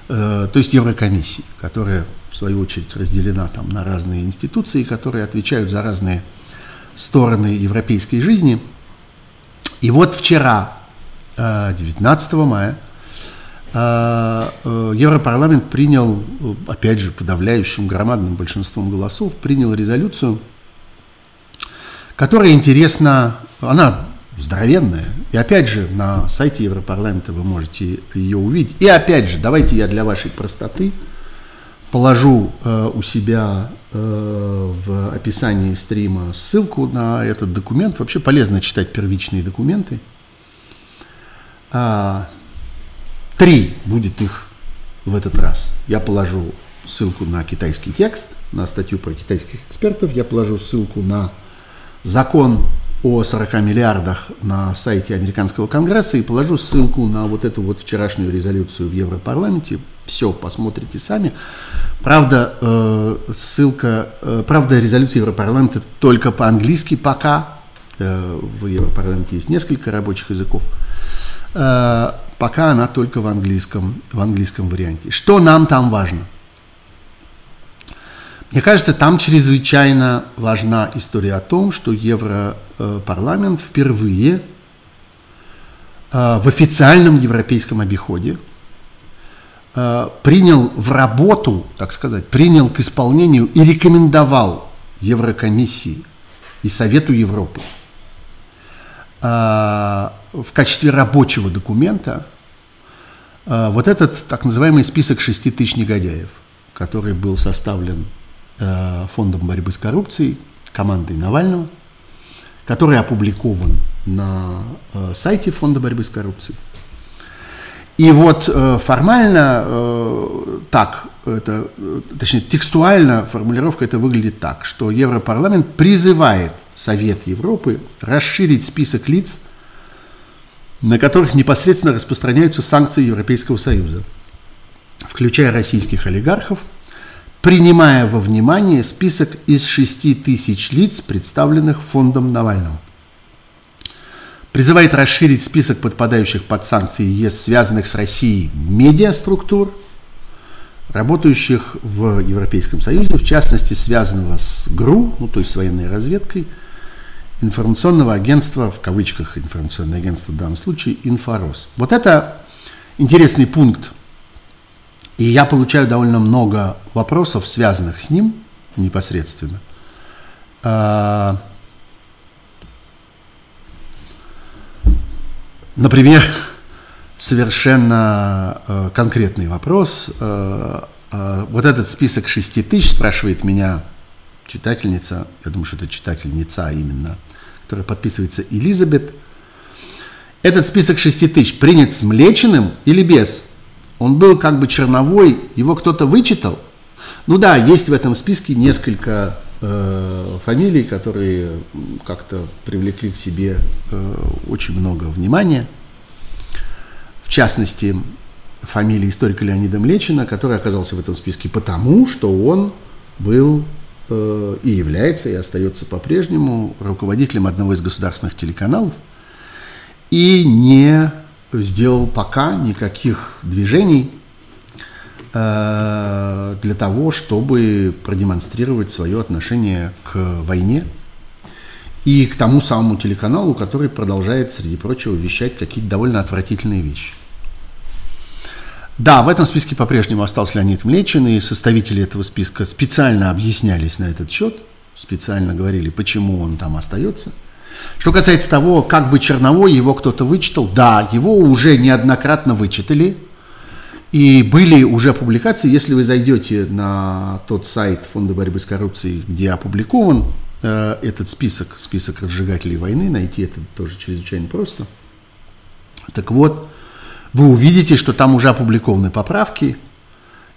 э, то есть Еврокомиссии, которая в свою очередь разделена там на разные институции, которые отвечают за разные стороны европейской жизни. И вот вчера 19 мая э, э, Европарламент принял, опять же, подавляющим громадным большинством голосов, принял резолюцию, которая интересна, она здоровенная. И опять же, на сайте Европарламента вы можете ее увидеть. И опять же, давайте я для вашей простоты положу э, у себя э, в описании стрима ссылку на этот документ. Вообще полезно читать первичные документы. А, три будет их в этот раз. Я положу ссылку на китайский текст, на статью про китайских экспертов, я положу ссылку на закон о 40 миллиардах на сайте Американского Конгресса и положу ссылку на вот эту вот вчерашнюю резолюцию в Европарламенте. Все, посмотрите сами. Правда, э, ссылка, э, правда, резолюция Европарламента только по-английски пока. Э, в Европарламенте есть несколько рабочих языков. Э, пока она только в английском, в английском варианте. Что нам там важно? Мне кажется, там чрезвычайно важна история о том, что Европарламент впервые э, в официальном европейском обиходе э, принял в работу, так сказать, принял к исполнению и рекомендовал Еврокомиссии и Совету Европы в качестве рабочего документа э, вот этот так называемый список 6 тысяч негодяев, который был составлен э, Фондом борьбы с коррупцией, командой Навального, который опубликован на э, сайте Фонда борьбы с коррупцией. И вот формально так, это, точнее текстуально формулировка это выглядит так, что Европарламент призывает Совет Европы расширить список лиц, на которых непосредственно распространяются санкции Европейского Союза, включая российских олигархов, принимая во внимание список из 6 тысяч лиц, представленных фондом Навального. Призывает расширить список подпадающих под санкции ЕС, связанных с Россией медиаструктур, работающих в Европейском Союзе, в частности, связанного с ГРУ, ну, то есть с военной разведкой – информационного агентства, в кавычках информационное агентство в данном случае, Инфорос. Вот это интересный пункт. И я получаю довольно много вопросов, связанных с ним непосредственно. А, например, совершенно э, конкретный вопрос. Э, э, вот этот список 6 тысяч спрашивает меня читательница, я думаю, что это читательница именно, которая подписывается Элизабет. Этот список 6 тысяч принят с Млечиным или без? Он был как бы черновой, его кто-то вычитал? Ну да, есть в этом списке несколько э, фамилий, которые как-то привлекли к себе э, очень много внимания. В частности, фамилия историка Леонида Млечина, который оказался в этом списке потому, что он был и является, и остается по-прежнему руководителем одного из государственных телеканалов и не сделал пока никаких движений э, для того, чтобы продемонстрировать свое отношение к войне и к тому самому телеканалу, который продолжает, среди прочего, вещать какие-то довольно отвратительные вещи. Да, в этом списке по-прежнему остался Леонид Млечин, и составители этого списка специально объяснялись на этот счет, специально говорили, почему он там остается. Что касается того, как бы черновой его кто-то вычитал, да, его уже неоднократно вычитали. И были уже публикации, если вы зайдете на тот сайт Фонда борьбы с коррупцией, где опубликован э, этот список, список разжигателей войны, найти это тоже чрезвычайно просто. Так вот, вы увидите, что там уже опубликованы поправки.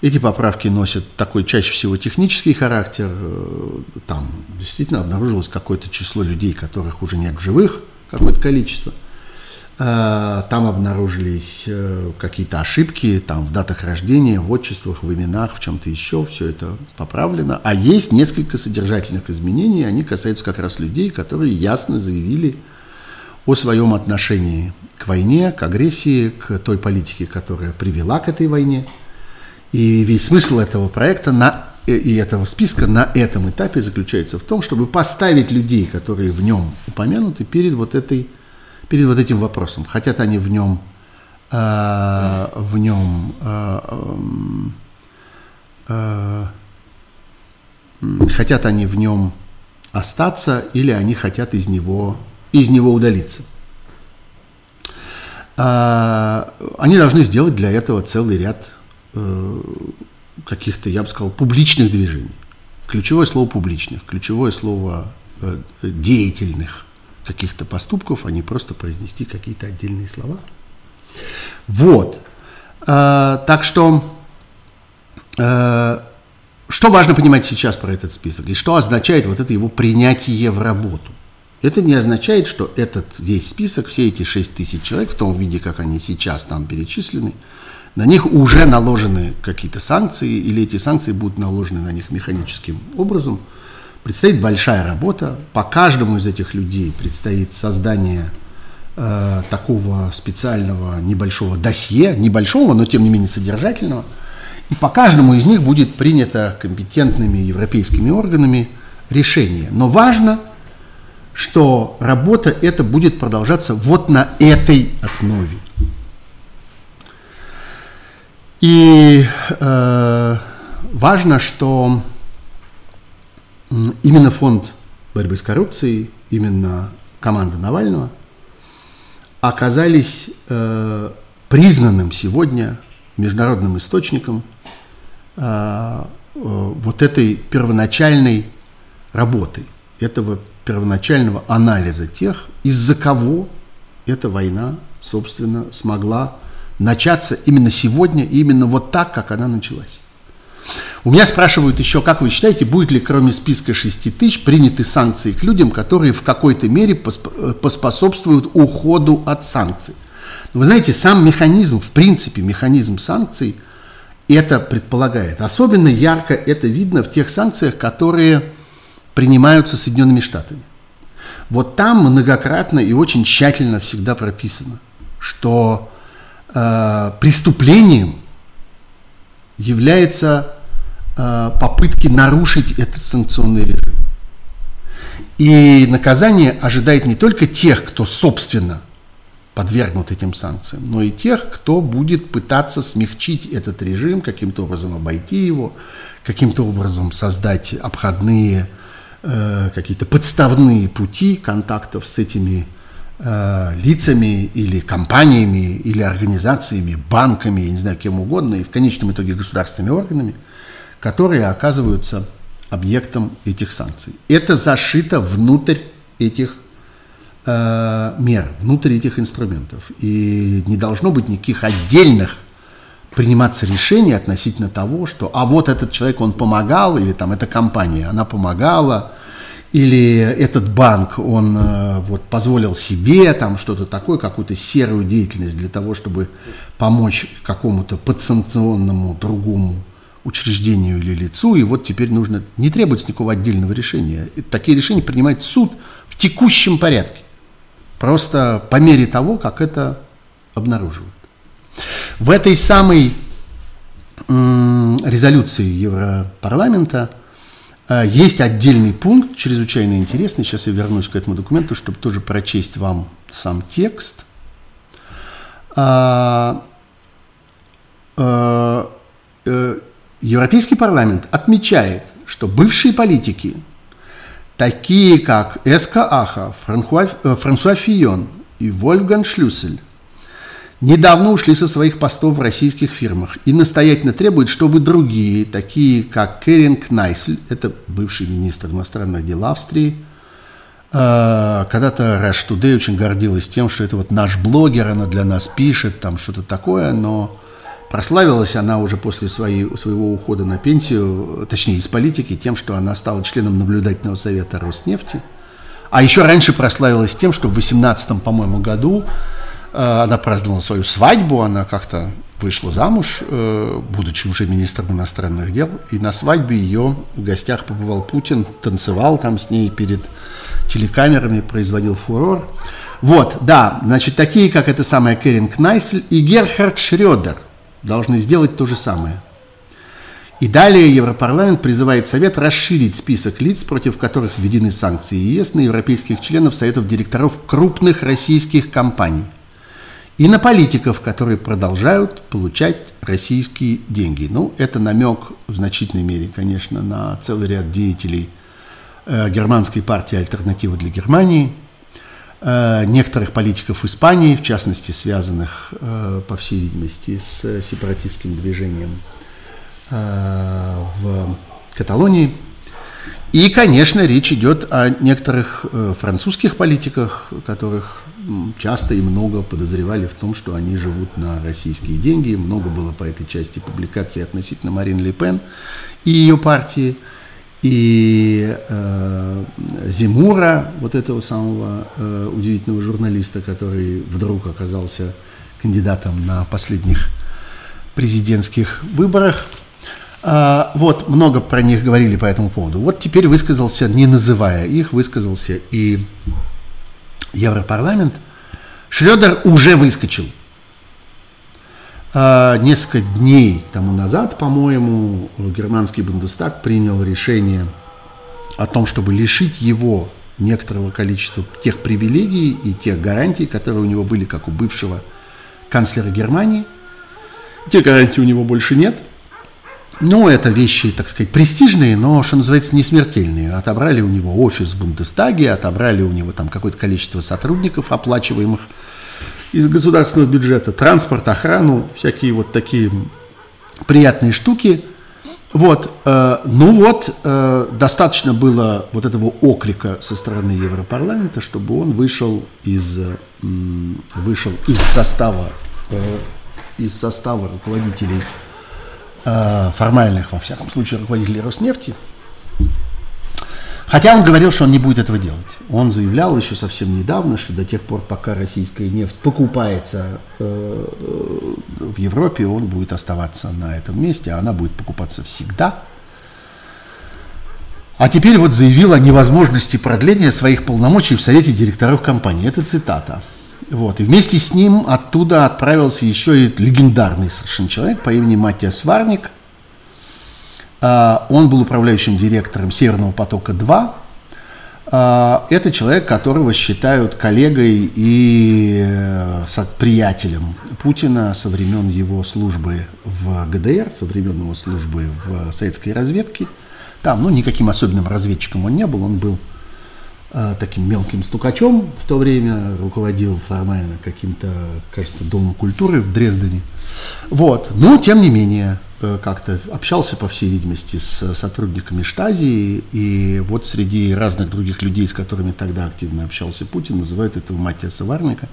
Эти поправки носят такой чаще всего технический характер. Э, там действительно обнаружилось какое-то число людей, которых уже нет в живых, какое-то количество. Э, там обнаружились э, какие-то ошибки там, в датах рождения, в отчествах, в именах, в чем-то еще. Все это поправлено. А есть несколько содержательных изменений. Они касаются как раз людей, которые ясно заявили о своем отношении к войне, к агрессии, к той политике, которая привела к этой войне. И весь смысл этого проекта на, э, и этого списка на этом этапе заключается в том, чтобы поставить людей, которые в нем упомянуты, перед вот, этой, перед вот этим вопросом. Хотят они в нем, э, в нем э, э, хотят они в нем остаться или они хотят из него, из него удалиться. А, они должны сделать для этого целый ряд э, каких-то, я бы сказал, публичных движений. Ключевое слово публичных, ключевое слово э, деятельных каких-то поступков, а не просто произнести какие-то отдельные слова. Вот. А, так что, э, что важно понимать сейчас про этот список и что означает вот это его принятие в работу? Это не означает, что этот весь список, все эти 6 тысяч человек, в том виде, как они сейчас там перечислены, на них уже наложены какие-то санкции, или эти санкции будут наложены на них механическим образом. Предстоит большая работа. По каждому из этих людей предстоит создание э, такого специального небольшого досье, небольшого, но тем не менее содержательного. И по каждому из них будет принято компетентными европейскими органами решение. Но важно – что работа эта будет продолжаться вот на этой основе. И э, важно, что именно фонд борьбы с коррупцией, именно команда Навального оказались э, признанным сегодня международным источником э, э, вот этой первоначальной работы, этого первоначального анализа тех, из-за кого эта война, собственно, смогла начаться именно сегодня, именно вот так, как она началась. У меня спрашивают еще, как вы считаете, будет ли кроме списка 6 тысяч приняты санкции к людям, которые в какой-то мере поспособствуют уходу от санкций? Вы знаете, сам механизм, в принципе, механизм санкций это предполагает. Особенно ярко это видно в тех санкциях, которые принимаются Соединенными Штатами. Вот там многократно и очень тщательно всегда прописано, что э, преступлением является э, попытки нарушить этот санкционный режим. И наказание ожидает не только тех, кто собственно подвергнут этим санкциям, но и тех, кто будет пытаться смягчить этот режим, каким-то образом обойти его, каким-то образом создать обходные Э, какие-то подставные пути контактов с этими э, лицами или компаниями, или организациями, банками, я не знаю, кем угодно, и в конечном итоге государственными органами, которые оказываются объектом этих санкций. Это зашито внутрь этих э, мер, внутрь этих инструментов. И не должно быть никаких отдельных приниматься решения относительно того, что а вот этот человек, он помогал, или там эта компания, она помогала, или этот банк, он э, вот позволил себе там что-то такое, какую-то серую деятельность для того, чтобы помочь какому-то подсанкционному другому учреждению или лицу, и вот теперь нужно, не требуется никакого отдельного решения. Такие решения принимает суд в текущем порядке, просто по мере того, как это обнаруживают. В этой самой резолюции Европарламента э, есть отдельный пункт, чрезвычайно интересный. Сейчас я вернусь к этому документу, чтобы тоже прочесть вам сам текст. А, э, э, Европейский парламент отмечает, что бывшие политики такие как Эска Аха, Франсуа Фион и Вольфган Шлюссель, недавно ушли со своих постов в российских фирмах и настоятельно требуют, чтобы другие, такие как Керинг Найсль, это бывший министр иностранных дел Австрии, э, когда-то Rush Today очень гордилась тем, что это вот наш блогер, она для нас пишет, там что-то такое, но прославилась она уже после своей, своего ухода на пенсию, точнее из политики, тем, что она стала членом наблюдательного совета Роснефти. А еще раньше прославилась тем, что в 18 по-моему, году она праздновала свою свадьбу, она как-то вышла замуж, э, будучи уже министром иностранных дел, и на свадьбе ее в гостях побывал Путин, танцевал там с ней перед телекамерами, производил фурор. Вот, да, значит, такие, как эта самая Кэрин Кнайсель и Герхард Шрёдер должны сделать то же самое. И далее Европарламент призывает Совет расширить список лиц, против которых введены санкции ЕС на европейских членов Советов директоров крупных российских компаний – и на политиков, которые продолжают получать российские деньги. Ну, это намек в значительной мере, конечно, на целый ряд деятелей э, германской партии «Альтернатива для Германии», э, некоторых политиков Испании, в частности, связанных, э, по всей видимости, с сепаратистским движением в Каталонии. И, конечно, речь идет о некоторых французских политиках, которых часто и много подозревали в том, что они живут на российские деньги. Много было по этой части публикаций относительно Марин Ле Пен и ее партии, и э, Зимура, вот этого самого э, удивительного журналиста, который вдруг оказался кандидатом на последних президентских выборах. Э, вот, много про них говорили по этому поводу. Вот теперь высказался, не называя их, высказался и Европарламент, Шредер уже выскочил. А, несколько дней тому назад, по-моему, германский Бундестаг принял решение о том, чтобы лишить его некоторого количества тех привилегий и тех гарантий, которые у него были, как у бывшего канцлера Германии. Те гарантии у него больше нет – ну, это вещи, так сказать, престижные, но, что называется, не смертельные. Отобрали у него офис в Бундестаге, отобрали у него там какое-то количество сотрудников, оплачиваемых из государственного бюджета, транспорт, охрану, всякие вот такие приятные штуки. Вот, э, ну вот, э, достаточно было вот этого окрика со стороны Европарламента, чтобы он вышел из, э, вышел из состава, э, из состава руководителей формальных, во всяком случае, руководителей Роснефти. Хотя он говорил, что он не будет этого делать. Он заявлял еще совсем недавно, что до тех пор, пока российская нефть покупается э, в Европе, он будет оставаться на этом месте, а она будет покупаться всегда. А теперь вот заявил о невозможности продления своих полномочий в Совете директоров компании. Это цитата. Вот. И вместе с ним оттуда отправился еще и легендарный совершенно человек по имени Матиас Варник. А, он был управляющим директором Северного потока-2. А, это человек, которого считают коллегой и э, приятелем Путина со времен его службы в ГДР, со времен его службы в советской разведке. Там, ну, никаким особенным разведчиком он не был, он был Э, таким мелким стукачом в то время, руководил формально каким-то, кажется, домом культуры в Дрездене. Вот. Но, тем не менее, э, как-то общался, по всей видимости, с сотрудниками Штази, и вот среди разных других людей, с которыми тогда активно общался Путин, называют этого Матиаса Варника,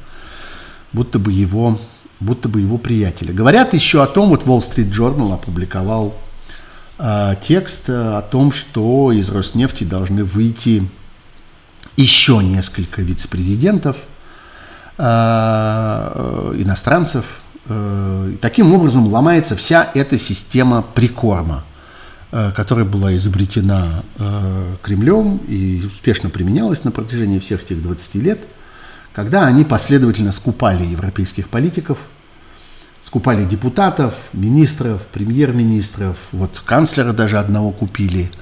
будто бы его, будто бы его приятеля. Говорят еще о том, вот Wall Street Journal опубликовал э, текст о том, что из Роснефти должны выйти еще несколько вице-президентов, э, э, иностранцев. Э, таким образом ломается вся эта система прикорма, которая была изобретена Кремлем и успешно применялась на протяжении всех этих 20 лет, когда они последовательно скупали европейских политиков, скупали депутатов, министров, премьер-министров, вот канцлера даже одного купили –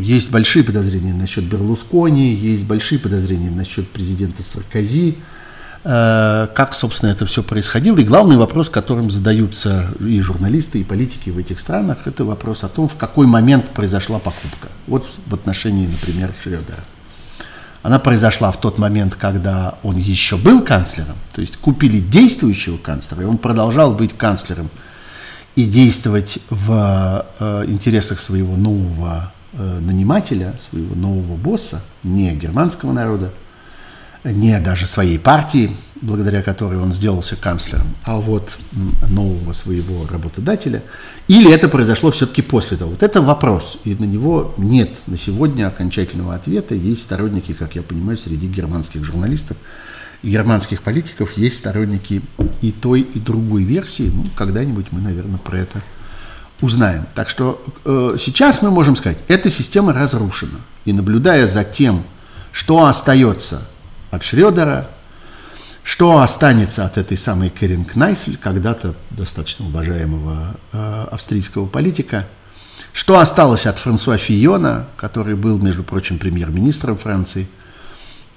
есть большие подозрения насчет Берлускони, есть большие подозрения насчет президента Саркози. Э, как, собственно, это все происходило. И главный вопрос, которым задаются и журналисты, и политики в этих странах, это вопрос о том, в какой момент произошла покупка. Вот в отношении, например, Шредера. Она произошла в тот момент, когда он еще был канцлером, то есть купили действующего канцлера, и он продолжал быть канцлером и действовать в э, интересах своего нового э, нанимателя, своего нового босса, не германского народа, не даже своей партии, благодаря которой он сделался канцлером, а вот нового своего работодателя, или это произошло все-таки после того. Вот это вопрос, и на него нет на сегодня окончательного ответа. Есть сторонники, как я понимаю, среди германских журналистов германских политиков, есть сторонники и той, и другой версии. Ну, когда-нибудь мы, наверное, про это узнаем. Так что э, сейчас мы можем сказать, эта система разрушена. И наблюдая за тем, что остается от Шредера, что останется от этой самой Керин Кнайсель, когда-то достаточно уважаемого э, австрийского политика, что осталось от Франсуа Фиона, который был, между прочим, премьер-министром Франции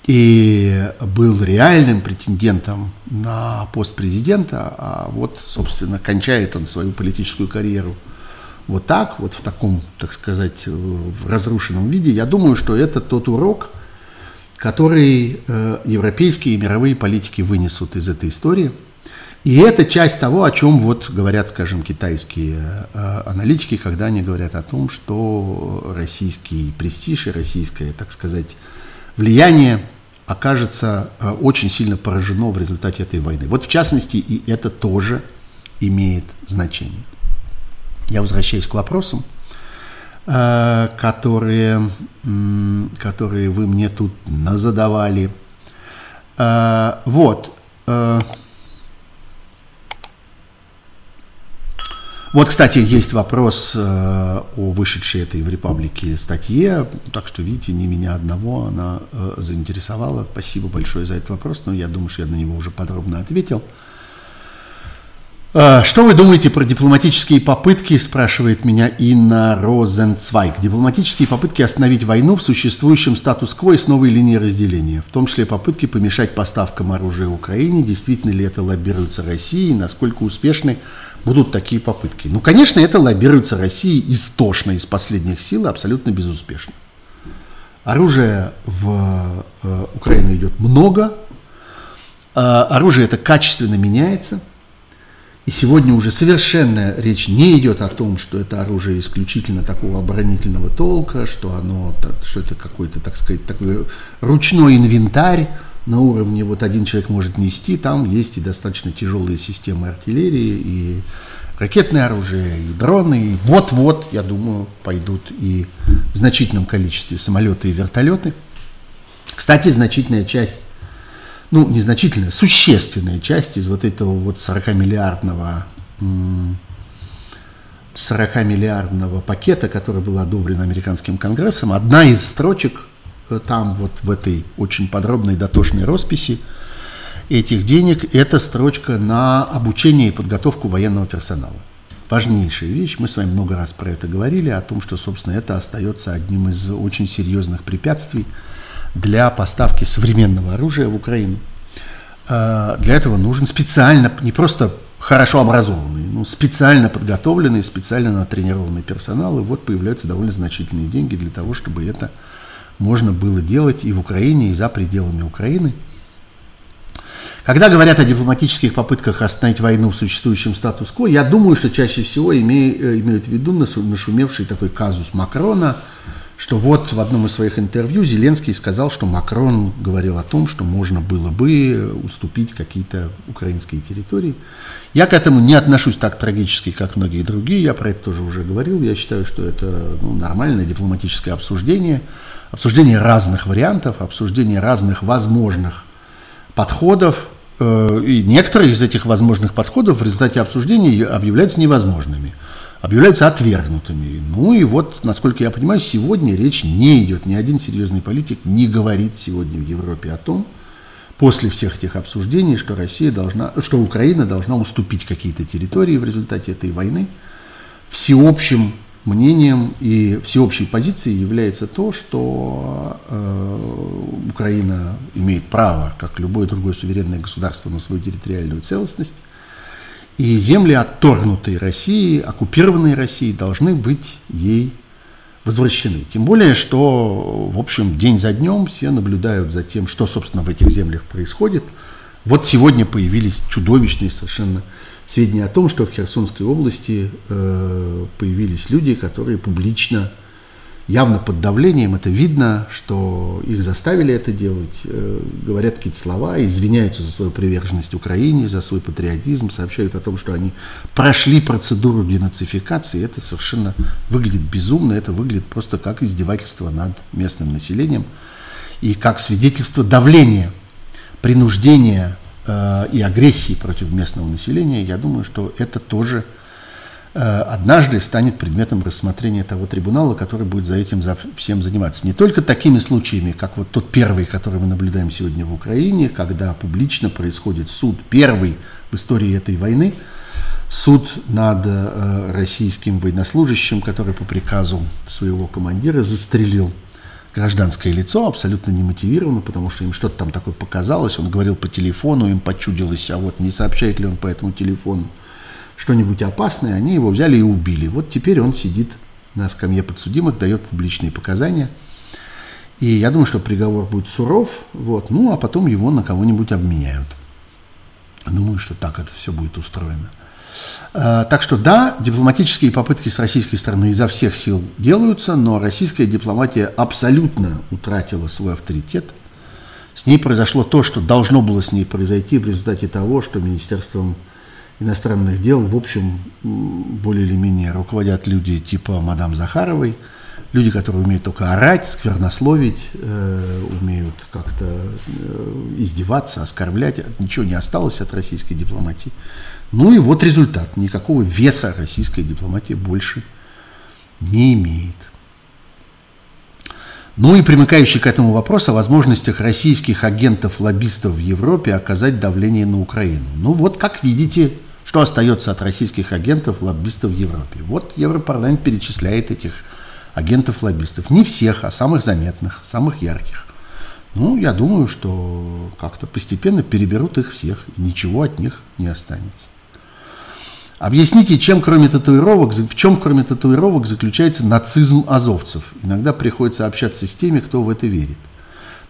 и был реальным претендентом на пост президента, а вот, собственно, кончает он свою политическую карьеру вот так, вот в таком, так сказать, в разрушенном виде. Я думаю, что это тот урок – который э, европейские и мировые политики вынесут из этой истории. И это часть того, о чем вот говорят, скажем, китайские э, аналитики, когда они говорят о том, что российский престиж и российское, так сказать, влияние окажется э, очень сильно поражено в результате этой войны. Вот в частности, и это тоже имеет значение. Я возвращаюсь к вопросам. Э, которые, которые вы мне тут задавали. Э, вот. Вот, кстати, есть вопрос о вышедшей этой в Репаблике статье, так что, видите, не меня одного она заинтересовала. Спасибо большое за этот вопрос, но я думаю, что я на него уже подробно ответил. Э, что вы думаете про дипломатические попытки, спрашивает меня Инна Розенцвайк. Дипломатические попытки остановить войну в существующем статус-кво и с новой линией разделения, в том числе попытки помешать поставкам оружия Украине. Действительно ли это лоббируется Россией? Насколько успешны будут такие попытки? Ну, конечно, это лоббируется Россией истошно, из последних сил, абсолютно безуспешно. Оружия в э, Украину идет много, э, оружие это качественно меняется – и сегодня уже совершенно речь не идет о том, что это оружие исключительно такого оборонительного толка, что оно, что это какой-то, так сказать, такой ручной инвентарь на уровне вот один человек может нести. Там есть и достаточно тяжелые системы артиллерии, и ракетное оружие, и дроны. И вот-вот, я думаю, пойдут и в значительном количестве самолеты и вертолеты. Кстати, значительная часть ну, незначительная, существенная часть из вот этого вот 40-миллиардного 40-миллиардного пакета, который был одобрен американским конгрессом, одна из строчек там вот в этой очень подробной дотошной росписи этих денег, это строчка на обучение и подготовку военного персонала. Важнейшая вещь, мы с вами много раз про это говорили, о том, что, собственно, это остается одним из очень серьезных препятствий для поставки современного оружия в Украину. А, для этого нужен специально, не просто хорошо образованный, но специально подготовленный, специально натренированный персонал. И вот появляются довольно значительные деньги для того, чтобы это можно было делать и в Украине, и за пределами Украины. Когда говорят о дипломатических попытках остановить войну в существующем статус-кво, я думаю, что чаще всего имеют, э, имеют в виду нашумевший такой казус Макрона – что вот в одном из своих интервью Зеленский сказал, что Макрон говорил о том, что можно было бы уступить какие-то украинские территории. Я к этому не отношусь так трагически, как многие другие, я про это тоже уже говорил. Я считаю, что это ну, нормальное дипломатическое обсуждение, обсуждение разных вариантов, обсуждение разных возможных подходов, э, и некоторые из этих возможных подходов в результате обсуждения объявляются невозможными объявляются отвергнутыми. Ну и вот, насколько я понимаю, сегодня речь не идет, ни один серьезный политик не говорит сегодня в Европе о том, после всех этих обсуждений, что Россия должна, что Украина должна уступить какие-то территории в результате этой войны всеобщим мнением и всеобщей позицией является то, что э, Украина имеет право, как любое другое суверенное государство, на свою территориальную целостность, и земли, отторгнутые России, оккупированные Россией, должны быть ей возвращены. Тем более, что, в общем, день за днем все наблюдают за тем, что, собственно, в этих землях происходит. Вот сегодня появились чудовищные совершенно сведения о том, что в Херсонской области э, появились люди, которые публично явно под давлением, это видно, что их заставили это делать, э, говорят какие-то слова, извиняются за свою приверженность Украине, за свой патриотизм, сообщают о том, что они прошли процедуру денацификации. Это совершенно выглядит безумно, это выглядит просто как издевательство над местным населением и как свидетельство давления, принуждения и агрессии против местного населения. Я думаю, что это тоже Э, однажды станет предметом рассмотрения того трибунала, который будет за этим за всем заниматься. Не только такими случаями, как вот тот первый, который мы наблюдаем сегодня в Украине, когда публично происходит суд, первый в истории этой войны, суд над э, российским военнослужащим, который по приказу своего командира застрелил гражданское лицо, абсолютно немотивированно, потому что им что-то там такое показалось, он говорил по телефону, им почудилось, а вот не сообщает ли он по этому телефону что-нибудь опасное, они его взяли и убили. Вот теперь он сидит на скамье подсудимых, дает публичные показания. И я думаю, что приговор будет суров, вот, ну а потом его на кого-нибудь обменяют. Думаю, что так это все будет устроено. А, так что да, дипломатические попытки с российской стороны изо всех сил делаются, но российская дипломатия абсолютно утратила свой авторитет. С ней произошло то, что должно было с ней произойти в результате того, что Министерством иностранных дел, в общем, более или менее руководят люди типа мадам Захаровой, люди, которые умеют только орать, сквернословить, э, умеют как-то э, издеваться, оскорблять. Ничего не осталось от российской дипломатии. Ну и вот результат. Никакого веса российская дипломатия больше не имеет. Ну и примыкающий к этому вопрос о возможностях российских агентов-лоббистов в Европе оказать давление на Украину. Ну вот, как видите, что остается от российских агентов-лоббистов в Европе? Вот Европарламент перечисляет этих агентов-лоббистов. Не всех, а самых заметных, самых ярких. Ну, я думаю, что как-то постепенно переберут их всех, и ничего от них не останется. Объясните, чем кроме татуировок, в чем кроме татуировок заключается нацизм азовцев? Иногда приходится общаться с теми, кто в это верит.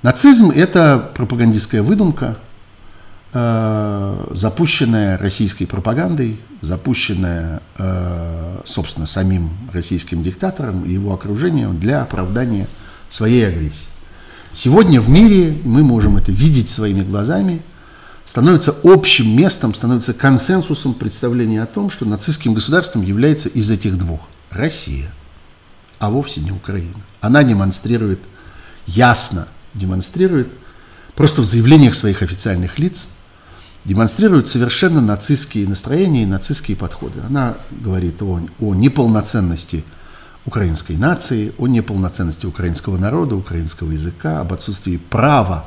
Нацизм – это пропагандистская выдумка, Э, запущенная российской пропагандой, запущенная, э, собственно, самим российским диктатором и его окружением для оправдания своей агрессии. Сегодня в мире, мы можем это видеть своими глазами, становится общим местом, становится консенсусом представления о том, что нацистским государством является из этих двух Россия, а вовсе не Украина. Она демонстрирует, ясно демонстрирует, просто в заявлениях своих официальных лиц – демонстрирует совершенно нацистские настроения и нацистские подходы. Она говорит о, о неполноценности украинской нации, о неполноценности украинского народа, украинского языка, об отсутствии права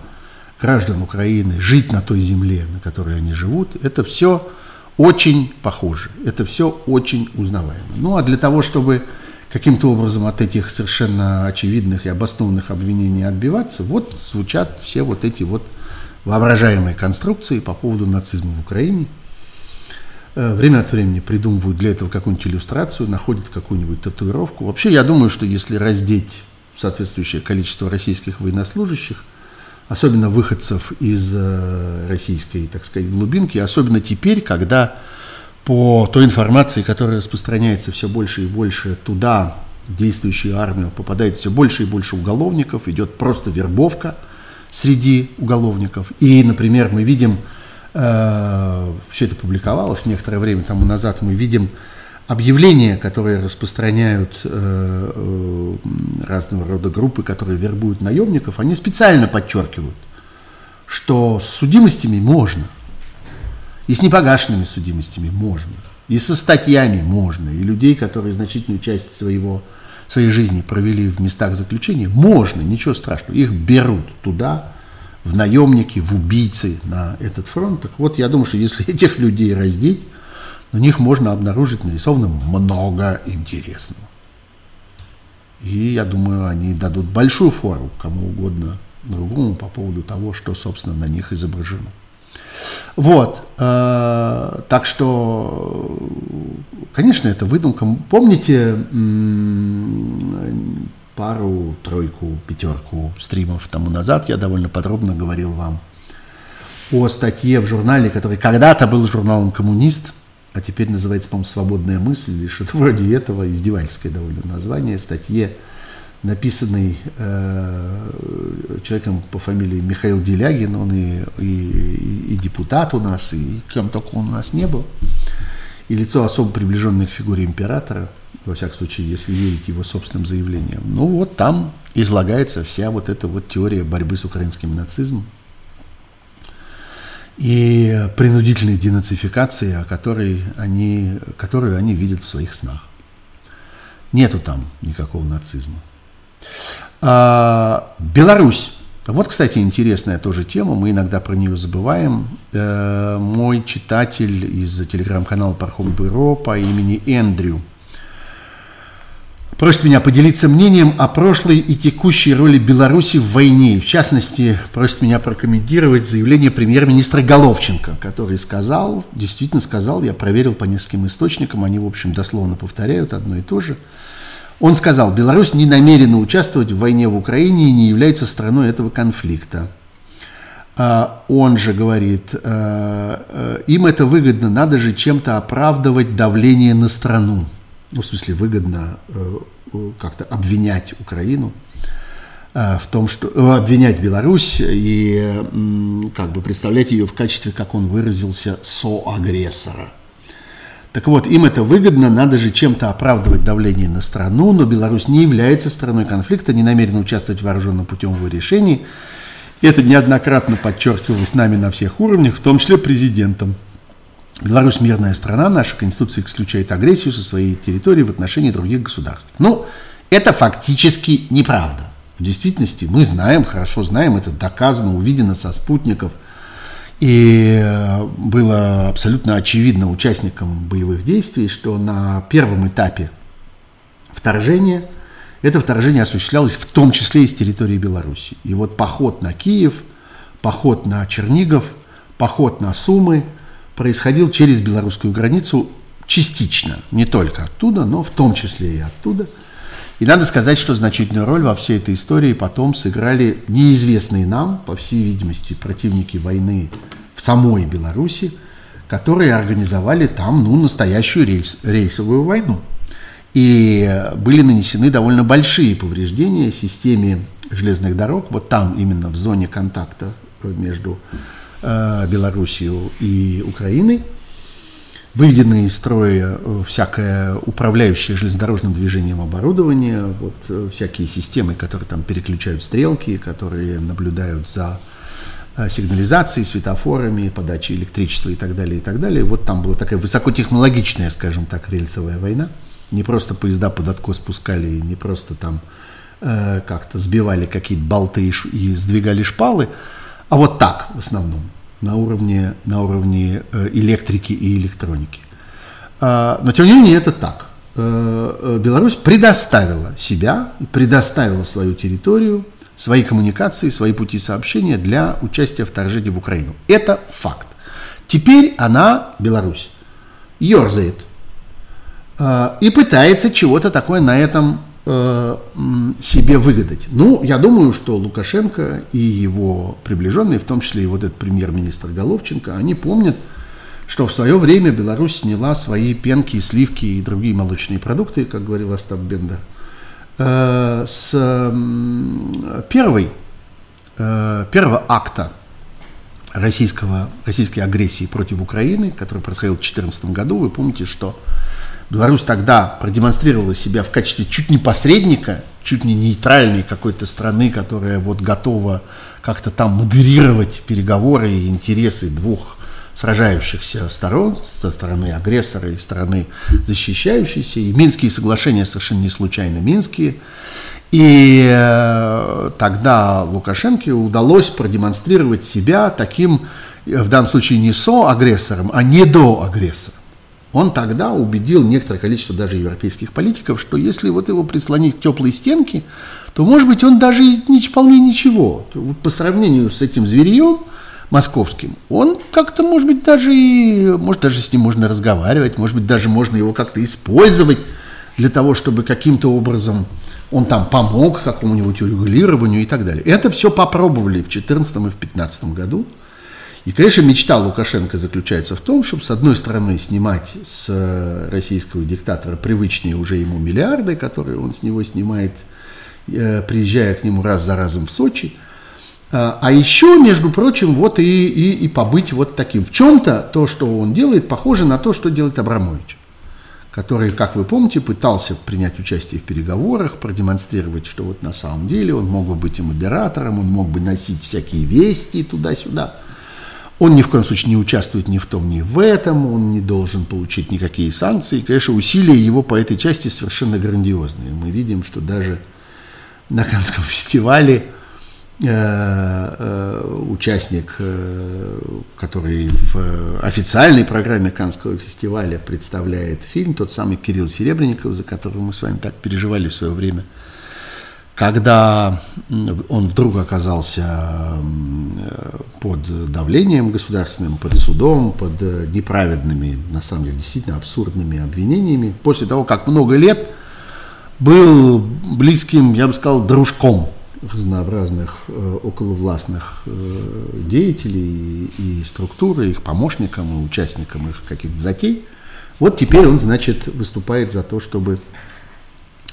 граждан Украины жить на той земле, на которой они живут. Это все очень похоже, это все очень узнаваемо. Ну а для того, чтобы каким-то образом от этих совершенно очевидных и обоснованных обвинений отбиваться, вот звучат все вот эти вот воображаемые конструкции по поводу нацизма в Украине. Э, время от времени придумывают для этого какую-нибудь иллюстрацию, находят какую-нибудь татуировку. Вообще, я думаю, что если раздеть соответствующее количество российских военнослужащих, особенно выходцев из э, российской, так сказать, глубинки, особенно теперь, когда по той информации, которая распространяется все больше и больше туда, в действующую армию, попадает все больше и больше уголовников, идет просто вербовка – среди уголовников. И, например, мы видим, э, все это публиковалось некоторое время тому назад, мы видим объявления, которые распространяют э, э, разного рода группы, которые вербуют наемников, они специально подчеркивают, что с судимостями можно, и с непогашенными судимостями можно, и со статьями можно, и людей, которые значительную часть своего своей жизни провели в местах заключения, можно, ничего страшного. Их берут туда, в наемники, в убийцы на этот фронт. Так вот, я думаю, что если этих людей раздеть, на них можно обнаружить нарисовано много интересного. И я думаю, они дадут большую фору кому угодно другому по поводу того, что, собственно, на них изображено. Вот, э, так что, конечно, это выдумка. Помните пару, тройку, пятерку стримов тому назад я довольно подробно говорил вам о статье в журнале, который когда-то был журналом «Коммунист», а теперь называется, по-моему, «Свободная мысль» или что-то вроде этого, издевательское довольно название, статье, написанной э, человеком по фамилии Михаил Делягин, он и, и, и депутат у нас, и кем только он у нас не был, и лицо особо приближенное к фигуре императора, во всяком случае, если верить его собственным заявлениям. Ну вот там излагается вся вот эта вот теория борьбы с украинским нацизмом, и принудительной денацификации, которой они, которую они видят в своих снах. Нету там никакого нацизма. А, Беларусь. Вот, кстати, интересная тоже тема, мы иногда про нее забываем. Э, мой читатель из телеграм-канала Пархом Бюро по имени Эндрю – просит меня поделиться мнением о прошлой и текущей роли Беларуси в войне. В частности, просит меня прокомментировать заявление премьер-министра Головченко, который сказал, действительно сказал, я проверил по нескольким источникам, они, в общем, дословно повторяют одно и то же. Он сказал, Беларусь не намерена участвовать в войне в Украине и не является страной этого конфликта. А, он же говорит, э, э, им это выгодно, надо же чем-то оправдывать давление на страну ну, в смысле, выгодно э, как-то обвинять Украину э, в том, что э, обвинять Беларусь и как бы представлять ее в качестве, как он выразился, соагрессора. Так вот, им это выгодно, надо же чем-то оправдывать давление на страну, но Беларусь не является страной конфликта, не намерена участвовать вооруженным путем в его решении. Это неоднократно подчеркивалось нами на всех уровнях, в том числе президентом. Беларусь мирная страна, наша конституция исключает агрессию со своей территории в отношении других государств. Ну, это фактически неправда. В действительности мы знаем, хорошо знаем, это доказано, увидено со спутников. И э, было абсолютно очевидно участникам боевых действий, что на первом этапе вторжения это вторжение осуществлялось в том числе из территории Беларуси. И вот поход на Киев, поход на Чернигов, поход на Сумы – происходил через белорусскую границу частично, не только оттуда, но в том числе и оттуда. И надо сказать, что значительную роль во всей этой истории потом сыграли неизвестные нам, по всей видимости, противники войны в самой Беларуси, которые организовали там ну, настоящую рейс, рейсовую войну. И были нанесены довольно большие повреждения системе железных дорог, вот там именно в зоне контакта между Э, Белоруссию и Украиной. Выведены из строя э, всякое управляющее железнодорожным движением оборудование, вот э, всякие системы, которые там переключают стрелки, которые наблюдают за сигнализацией, светофорами, подачей электричества и так далее, и так далее. Вот там была такая высокотехнологичная, скажем так, рельсовая война. Не просто поезда под откос спускали, не просто там э, как-то сбивали какие-то болты и, и сдвигали шпалы, а вот так в основном, на уровне, на уровне э, электрики и электроники. А, но тем не менее это так. Э, э, Беларусь предоставила себя, предоставила свою территорию, свои коммуникации, свои пути сообщения для участия в вторжении в Украину. Это факт. Теперь она, Беларусь, ерзает и пытается чего-то такое на этом себе выгадать. Ну, я думаю, что Лукашенко и его приближенные, в том числе и вот этот премьер-министр Головченко, они помнят, что в свое время Беларусь сняла свои пенки, сливки и другие молочные продукты, как говорил Остап Бендер, э, с первой, э, первого акта российского, российской агрессии против Украины, который происходил в 2014 году. Вы помните, что Беларусь тогда продемонстрировала себя в качестве чуть не посредника, чуть не нейтральной какой-то страны, которая вот готова как-то там модерировать переговоры и интересы двух сражающихся сторон, стороны агрессора и стороны защищающейся. И Минские соглашения совершенно не случайно Минские. И э, тогда Лукашенко удалось продемонстрировать себя таким, в данном случае не со-агрессором, а не до агрессора. Он тогда убедил некоторое количество даже европейских политиков, что если вот его прислонить к теплой стенке, то, может быть, он даже не вполне ничего. Вот по сравнению с этим зверьем московским, он как-то, может быть, даже и, может, даже с ним можно разговаривать, может быть, даже можно его как-то использовать для того, чтобы каким-то образом он там помог какому-нибудь урегулированию и так далее. Это все попробовали в 2014 и в 2015 году. И, конечно, мечта Лукашенко заключается в том, чтобы, с одной стороны, снимать с э, российского диктатора привычные уже ему миллиарды, которые он с него снимает, э, приезжая к нему раз за разом в Сочи. А, а еще, между прочим, вот и, и, и побыть вот таким. В чем-то то, что он делает, похоже на то, что делает Абрамович который, как вы помните, пытался принять участие в переговорах, продемонстрировать, что вот на самом деле он мог бы быть и модератором, он мог бы носить всякие вести туда-сюда. Он ни в коем случае не участвует ни в том, ни в этом, он не должен получить никакие санкции. Конечно, усилия его по этой части совершенно грандиозные. Мы видим, что даже на Канском фестивале э, э, участник, э, который в официальной программе Канского фестиваля представляет фильм, тот самый Кирилл Серебренников, за которого мы с вами так переживали в свое время – когда он вдруг оказался под давлением государственным, под судом, под э, неправедными, на самом деле, действительно абсурдными обвинениями, после того, как много лет был близким, я бы сказал, дружком разнообразных э, околовластных э, деятелей и, и структуры, их помощникам и участникам их каких-то затей. Вот теперь он, значит, выступает за то, чтобы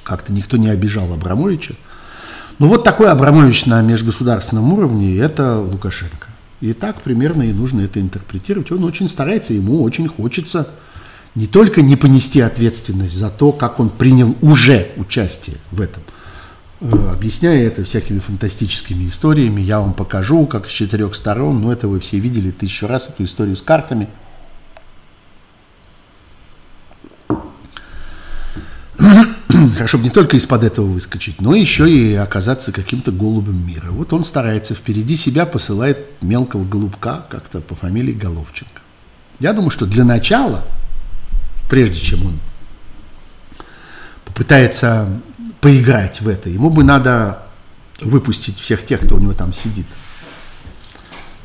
как-то никто не обижал Абрамовича, ну вот такой Абрамович на межгосударственном уровне – это Лукашенко. И так примерно и нужно это интерпретировать. Он очень старается, ему очень хочется не только не понести ответственность за то, как он принял уже участие в этом, э, объясняя это всякими фантастическими историями. Я вам покажу, как с четырех сторон, но это вы все видели тысячу раз, эту историю с картами – Хорошо бы не только из-под этого выскочить, но еще и оказаться каким-то голубем мира. Вот он старается впереди себя, посылает мелкого голубка как-то по фамилии Головченко. Я думаю, что для начала, прежде чем он попытается поиграть в это, ему бы надо выпустить всех тех, кто у него там сидит.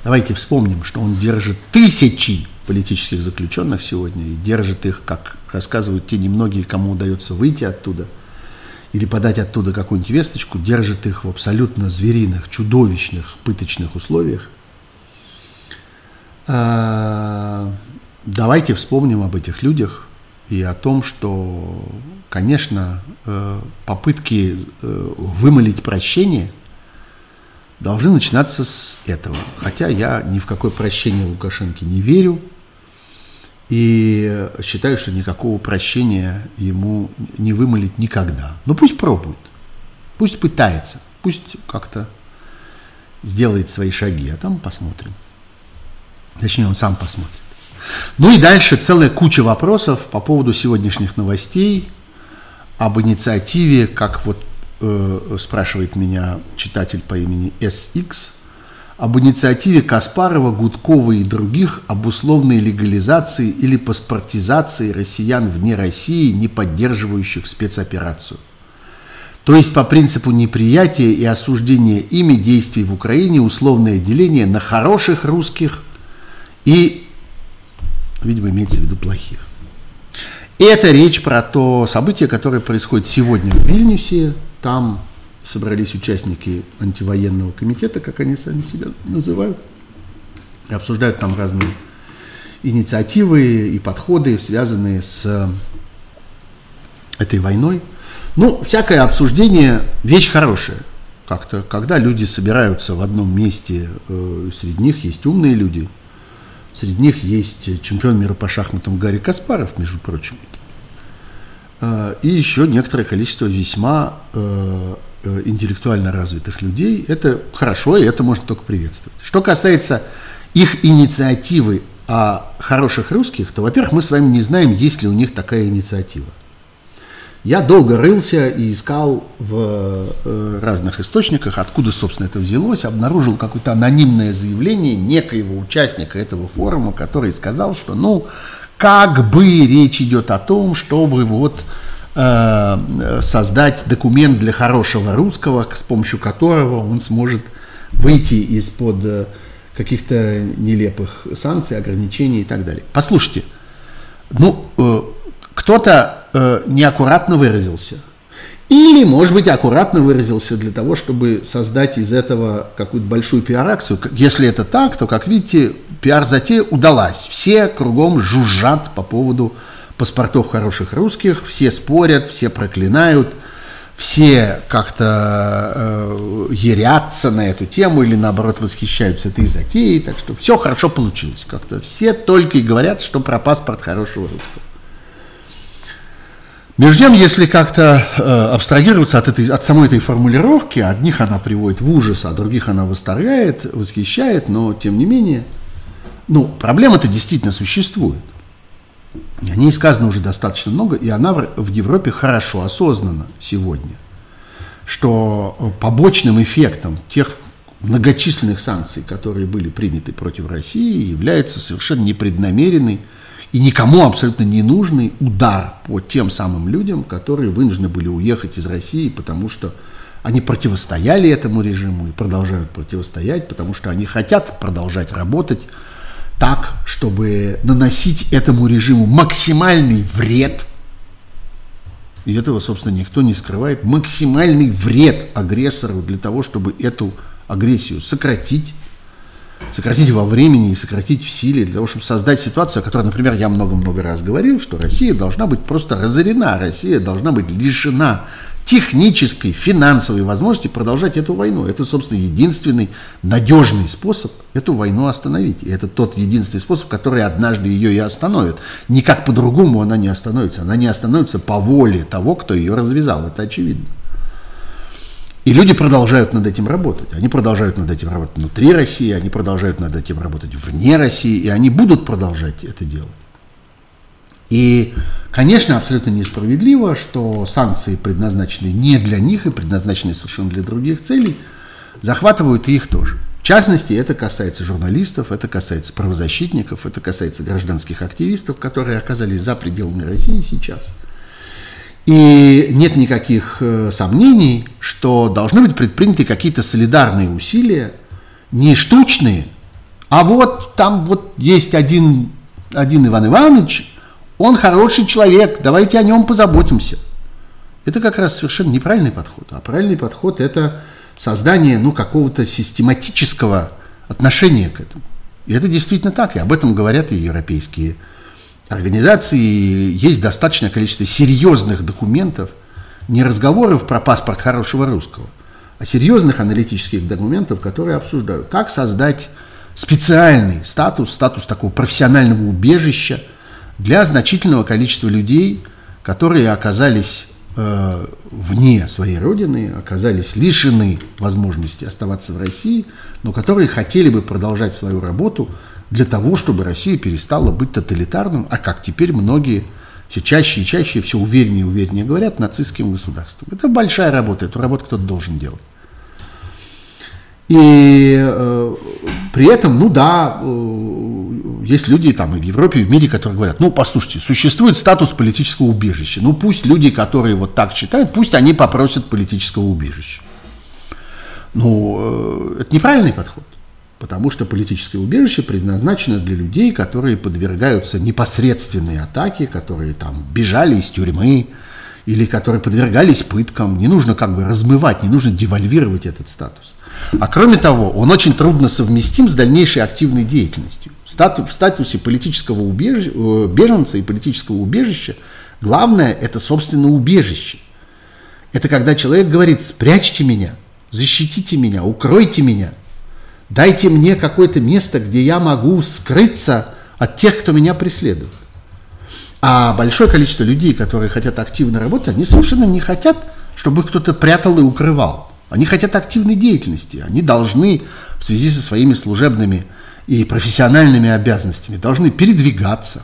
Давайте вспомним, что он держит тысячи политических заключенных сегодня и держит их, как рассказывают те немногие, кому удается выйти оттуда или подать оттуда какую-нибудь весточку, держит их в абсолютно звериных, чудовищных, пыточных условиях. А, давайте вспомним об этих людях и о том, что, конечно, э, попытки э, вымолить прощение должны начинаться с этого. Хотя я ни в какое прощение Лукашенко не верю, и считаю, что никакого прощения ему не вымолить никогда. Но пусть пробует, пусть пытается, пусть как-то сделает свои шаги, а там посмотрим. Точнее, он сам посмотрит. Ну и дальше целая куча вопросов по поводу сегодняшних новостей, об инициативе, как вот э, спрашивает меня читатель по имени SX, об инициативе Каспарова, Гудкова и других об условной легализации или паспортизации россиян вне России, не поддерживающих спецоперацию. То есть по принципу неприятия и осуждения ими действий в Украине условное деление на хороших русских и, видимо, имеется в виду плохих. И это речь про то событие, которое происходит сегодня в Вильнюсе. Там собрались участники антивоенного комитета, как они сами себя называют, и обсуждают там разные инициативы и подходы, связанные с этой войной. Ну, всякое обсуждение – вещь хорошая. Как-то, когда люди собираются в одном месте, э, среди них есть умные люди, среди них есть чемпион мира по шахматам Гарри Каспаров, между прочим, э, и еще некоторое количество весьма э, интеллектуально развитых людей, это хорошо, и это можно только приветствовать. Что касается их инициативы о хороших русских, то, во-первых, мы с вами не знаем, есть ли у них такая инициатива. Я долго рылся и искал в э, разных источниках, откуда, собственно, это взялось, обнаружил какое-то анонимное заявление некоего участника этого форума, который сказал, что, ну, как бы речь идет о том, чтобы вот э, создать документ для хорошего русского, с помощью которого он сможет выйти из-под э, каких-то нелепых санкций, ограничений и так далее. Послушайте, ну, э, кто-то э, неаккуратно выразился – или, может быть, аккуратно выразился для того, чтобы создать из этого какую-то большую пиар-акцию. Если это так, то, как видите, пиар-затея удалась. Все кругом жужжат по поводу паспортов хороших русских, все спорят, все проклинают, все как-то э, ерятся на эту тему или, наоборот, восхищаются этой затеей. Так что все хорошо получилось как-то. Все только и говорят, что про паспорт хорошего русского. Между тем, если как-то э, абстрагироваться от, этой, от самой этой формулировки, одних она приводит в ужас, а других она восторгает, восхищает, но тем не менее, ну, проблема-то действительно существует. О ней сказано уже достаточно много, и она в, Европе хорошо осознана сегодня, что побочным эффектом тех многочисленных санкций, которые были приняты против России, является совершенно непреднамеренный и никому абсолютно не нужный удар по тем самым людям, которые вынуждены были уехать из России, потому что они противостояли этому режиму и продолжают противостоять, потому что они хотят продолжать работать так, чтобы наносить этому режиму максимальный вред. И этого, собственно, никто не скрывает. Максимальный вред агрессору для того, чтобы эту агрессию сократить сократить во времени и сократить в силе для того, чтобы создать ситуацию, о которой, например, я много-много раз говорил, что Россия должна быть просто разорена, Россия должна быть лишена технической, финансовой возможности продолжать эту войну. Это, собственно, единственный надежный способ эту войну остановить. И это тот единственный способ, который однажды ее и остановит. Никак по-другому она не остановится. Она не остановится по воле того, кто ее развязал. Это очевидно. И люди продолжают над этим работать. Они продолжают над этим работать внутри России, они продолжают над этим работать вне России, и они будут продолжать это делать. И, конечно, абсолютно несправедливо, что санкции, предназначенные не для них и предназначенные совершенно для других целей, захватывают и их тоже. В частности, это касается журналистов, это касается правозащитников, это касается гражданских активистов, которые оказались за пределами России сейчас – и нет никаких э, сомнений, что должны быть предприняты какие-то солидарные усилия, не штучные, а вот там вот есть один, один Иван Иванович, он хороший человек, давайте о нем позаботимся. Это как раз совершенно неправильный подход. А правильный подход – это создание ну, какого-то систематического отношения к этому. И это действительно так, и об этом говорят и европейские организации есть достаточное количество серьезных документов, не разговоров про паспорт хорошего русского, а серьезных аналитических документов, которые обсуждают, как создать специальный статус, статус такого профессионального убежища для значительного количества людей, которые оказались э, вне своей родины, оказались лишены возможности оставаться в России, но которые хотели бы продолжать свою работу для того, чтобы Россия перестала быть тоталитарным, а как теперь многие все чаще и чаще, все увереннее и увереннее говорят, нацистским государством. Это большая работа, эту работу кто-то должен делать. И э, при этом, ну да, э, есть люди там и в Европе, и в мире, которые говорят, ну послушайте, существует статус политического убежища, ну пусть люди, которые вот так считают, пусть они попросят политического убежища. Ну, э, это неправильный подход. Потому что политическое убежище предназначено для людей, которые подвергаются непосредственной атаке, которые там бежали из тюрьмы или которые подвергались пыткам. Не нужно как бы размывать, не нужно девальвировать этот статус. А кроме того, он очень трудно совместим с дальнейшей активной деятельностью. В статусе политического убежища, э, беженца и политического убежища главное – это, собственно, убежище. Это когда человек говорит «спрячьте меня», «защитите меня», «укройте меня», Дайте мне какое-то место, где я могу скрыться от тех, кто меня преследует. А большое количество людей, которые хотят активно работать, они совершенно не хотят, чтобы их кто-то прятал и укрывал. Они хотят активной деятельности. Они должны в связи со своими служебными и профессиональными обязанностями, должны передвигаться,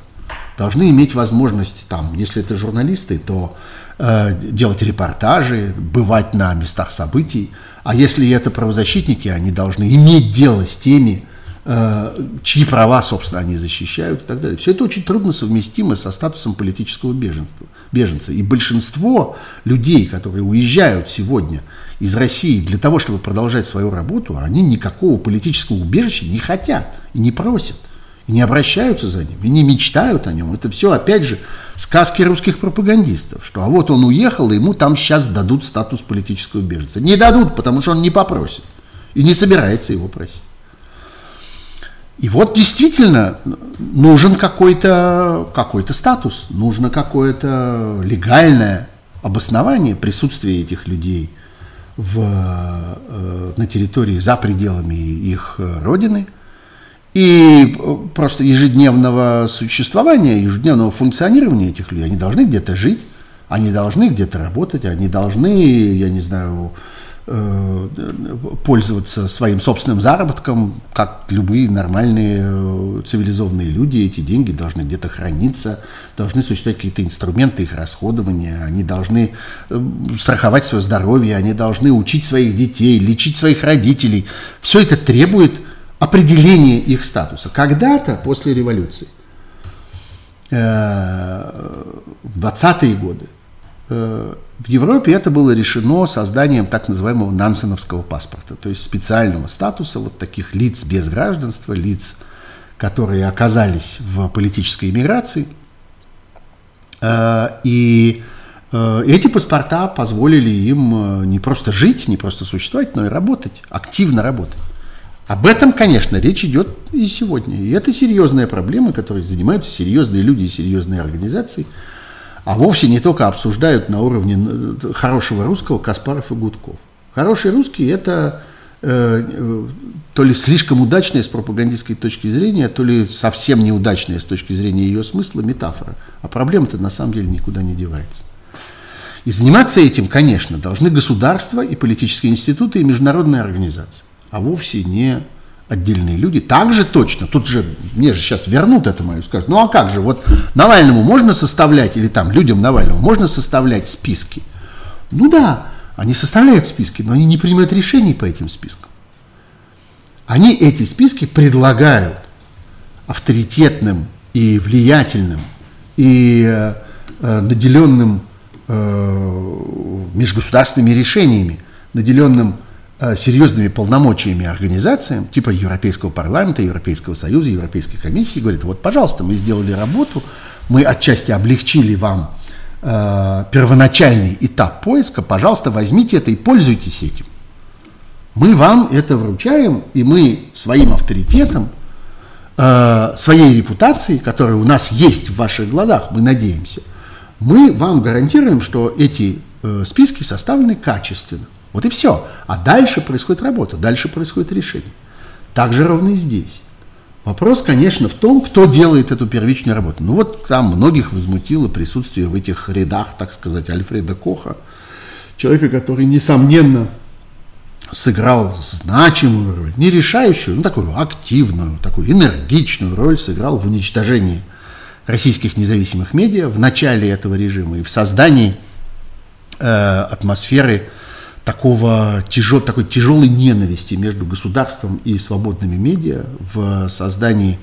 должны иметь возможность, там, если это журналисты, то э, делать репортажи, бывать на местах событий. А если это правозащитники, они должны иметь дело с теми э, чьи права, собственно, они защищают и так далее. Все это очень трудно совместимо со статусом политического беженства, беженца. И большинство людей, которые уезжают сегодня из России для того, чтобы продолжать свою работу, они никакого политического убежища не хотят и не просят и не обращаются за ним, и не мечтают о нем. Это все, опять же, сказки русских пропагандистов, что а вот он уехал, и ему там сейчас дадут статус политического беженца. Не дадут, потому что он не попросит и не собирается его просить. И вот действительно нужен какой-то какой статус, нужно какое-то легальное обоснование присутствия этих людей в, э, на территории за пределами их родины – и э, просто ежедневного существования, ежедневного функционирования этих людей. Они должны где-то жить, они должны где-то работать, они должны, я не знаю, э, пользоваться своим собственным заработком, как любые нормальные э, цивилизованные люди. Эти деньги должны где-то храниться, должны существовать какие-то инструменты их расходования, они должны страховать свое здоровье, они должны учить своих детей, лечить своих родителей. Все это требует определение их статуса. Когда-то после революции, э, в 20-е годы, э, в Европе это было решено созданием так называемого нансеновского паспорта, то есть специального статуса вот таких лиц без гражданства, лиц, которые оказались в политической иммиграции. Э, и эти паспорта позволили им не просто жить, не просто существовать, но и работать, активно работать. Об этом, конечно, речь идет и сегодня. И это серьезная проблема, которой занимаются серьезные люди и серьезные организации, а вовсе не только обсуждают на уровне э, хорошего русского Каспаров и Гудков. Хороший русский – это э, то ли слишком удачная с пропагандистской точки зрения, то ли совсем неудачная с точки зрения ее смысла метафора. А проблема-то на самом деле никуда не девается. И заниматься этим, конечно, должны государства и политические институты и международные организации а вовсе не отдельные люди. Так же точно, тут же, мне же сейчас вернут это мою, скажут, ну а как же, вот Навальному можно составлять, или там людям Навального можно составлять списки? Ну да, они составляют списки, но они не принимают решений по этим спискам. Они эти списки предлагают авторитетным и влиятельным и э, э наделенным э, межгосударственными решениями, наделенным серьезными полномочиями организациям, типа Европейского парламента, Европейского союза, Европейской комиссии, говорит, вот, пожалуйста, мы сделали работу, мы отчасти облегчили вам э, первоначальный этап поиска, пожалуйста, возьмите это и пользуйтесь этим. Мы вам это вручаем, и мы своим авторитетом, э, своей репутацией, которая у нас есть в ваших глазах, мы надеемся, мы вам гарантируем, что эти э, списки составлены качественно. Вот и все. А дальше происходит работа, дальше происходит решение. Так же ровно и здесь. Вопрос, конечно, в том, кто делает эту первичную работу. Ну вот там многих возмутило присутствие в этих рядах, так сказать, Альфреда Коха, человека, который, несомненно, сыграл значимую роль, не решающую, но такую активную, такую энергичную роль сыграл в уничтожении российских независимых медиа в начале этого режима и в создании э, атмосферы такого, тяжел, такой тяжелой ненависти между государством и свободными медиа в создании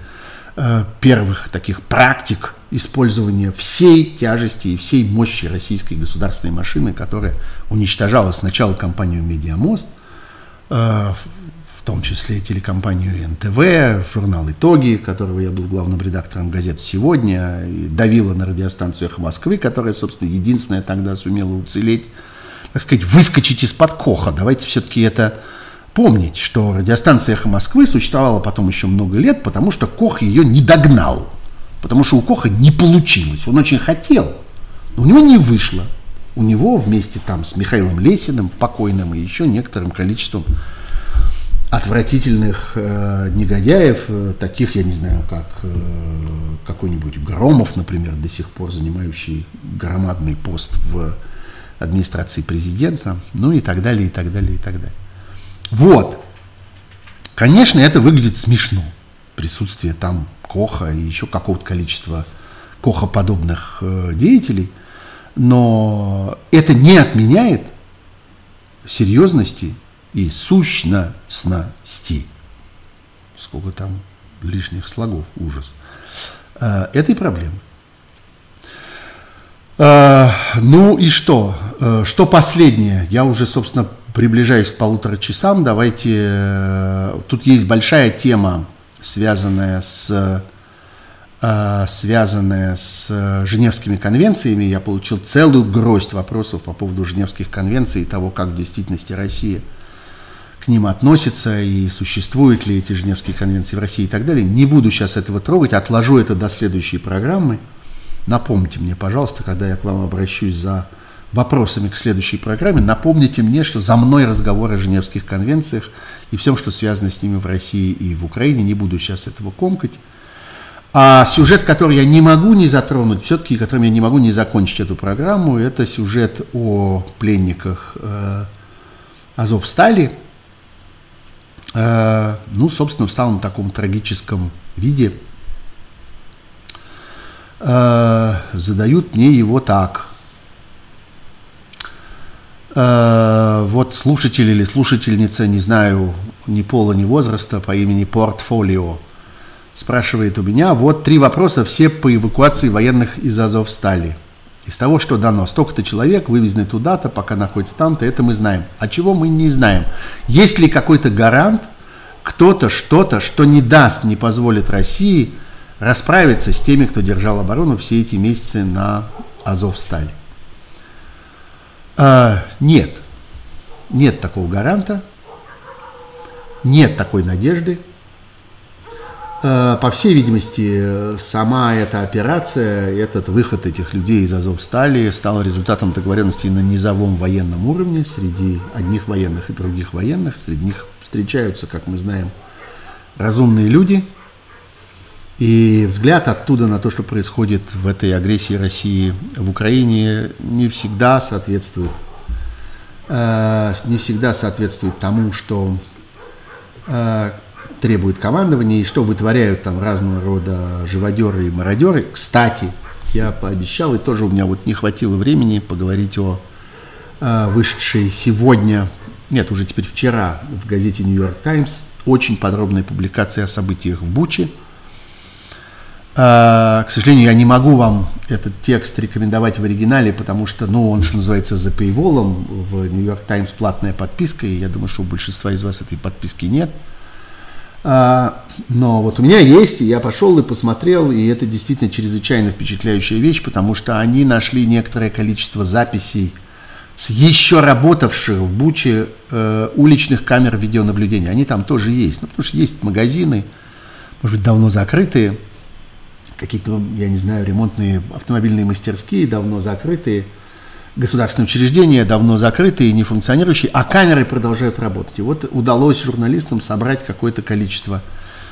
э, первых таких практик использования всей тяжести и всей мощи российской государственной машины, которая уничтожала сначала компанию «Медиамост», э, в том числе телекомпанию НТВ, журнал «Итоги», которого я был главным редактором газет «Сегодня», и давила на радиостанцию «Эхо Москвы», которая, собственно, единственная тогда сумела уцелеть так сказать, выскочить из-под коха. Давайте все-таки это помнить, что радиостанция «Эхо Москвы» существовала потом еще много лет, потому что Кох ее не догнал. Потому что у Коха не получилось. Он очень хотел, но у него не вышло. У него вместе там с Михаилом Лесиным, покойным, и еще некоторым количеством отвратительных э, негодяев, э, таких, я не знаю, как э, какой-нибудь Громов, например, до сих пор занимающий громадный пост в администрации президента, ну и так далее, и так далее, и так далее. Вот. Конечно, это выглядит смешно. Присутствие там Коха и еще какого-то количества Коха-подобных э, деятелей. Но это не отменяет серьезности и сущностности. сколько там лишних слогов, ужас. Э, этой проблемы. Э, ну и что? Э, что последнее? Я уже, собственно, приближаюсь к полутора часам. Давайте... Тут есть большая тема, связанная с связанная с Женевскими конвенциями. Я получил целую гроздь вопросов по поводу Женевских конвенций и того, как в действительности Россия к ним относится и существуют ли эти Женевские конвенции в России и так далее. Не буду сейчас этого трогать, отложу это до следующей программы. Напомните мне, пожалуйста, когда я к вам обращусь за вопросами к следующей программе, напомните мне, что за мной разговор о Женевских конвенциях и всем, что связано с ними в России и в Украине. Не буду сейчас этого комкать. А сюжет, который я не могу не затронуть, все-таки которым я не могу не закончить эту программу, это сюжет о пленниках э, Азовстали, Э, ну, собственно, в самом таком трагическом виде, э, задают мне его так. Э, вот слушатель или слушательница, не знаю ни пола, ни возраста, по имени Портфолио, спрашивает у меня, вот три вопроса, все по эвакуации военных из Азовстали. Из того, что дано, столько-то человек вывезены туда-то, пока находится там-то, это мы знаем. А чего мы не знаем? Есть ли какой-то гарант, кто-то, что-то, что не даст, не позволит России расправиться с теми, кто держал оборону все эти месяцы на Азовсталь? А, нет. Нет такого гаранта. Нет такой надежды. Э, по всей видимости, сама эта операция, этот выход этих людей из Азовстали стал результатом договоренности на низовом военном уровне среди одних военных и других военных. Среди них встречаются, как мы знаем, разумные люди. И взгляд оттуда на то, что происходит в этой агрессии России в Украине, не всегда соответствует, э, не всегда соответствует тому, что э, требует командования и что вытворяют там разного рода живодеры и мародеры. Кстати, я пообещал, и тоже у меня вот не хватило времени поговорить о э, вышедшей сегодня, нет, уже теперь вчера в газете «Нью-Йорк Таймс» очень подробной публикации о событиях в Буче. Э, к сожалению, я не могу вам этот текст рекомендовать в оригинале, потому что, ну, он, что называется, за пейволом, в «Нью-Йорк Таймс» платная подписка, и я думаю, что у большинства из вас этой подписки нет – а, но вот у меня есть, и я пошел и посмотрел, и это действительно чрезвычайно впечатляющая вещь, потому что они нашли некоторое количество записей с еще работавших в Буче э, уличных камер видеонаблюдения. Они там тоже есть, ну, потому что есть магазины, может быть, давно закрытые, какие-то, я не знаю, ремонтные автомобильные мастерские давно закрытые – государственные учреждения давно закрытые не функционирующие, а камеры продолжают работать. И вот удалось журналистам собрать какое-то количество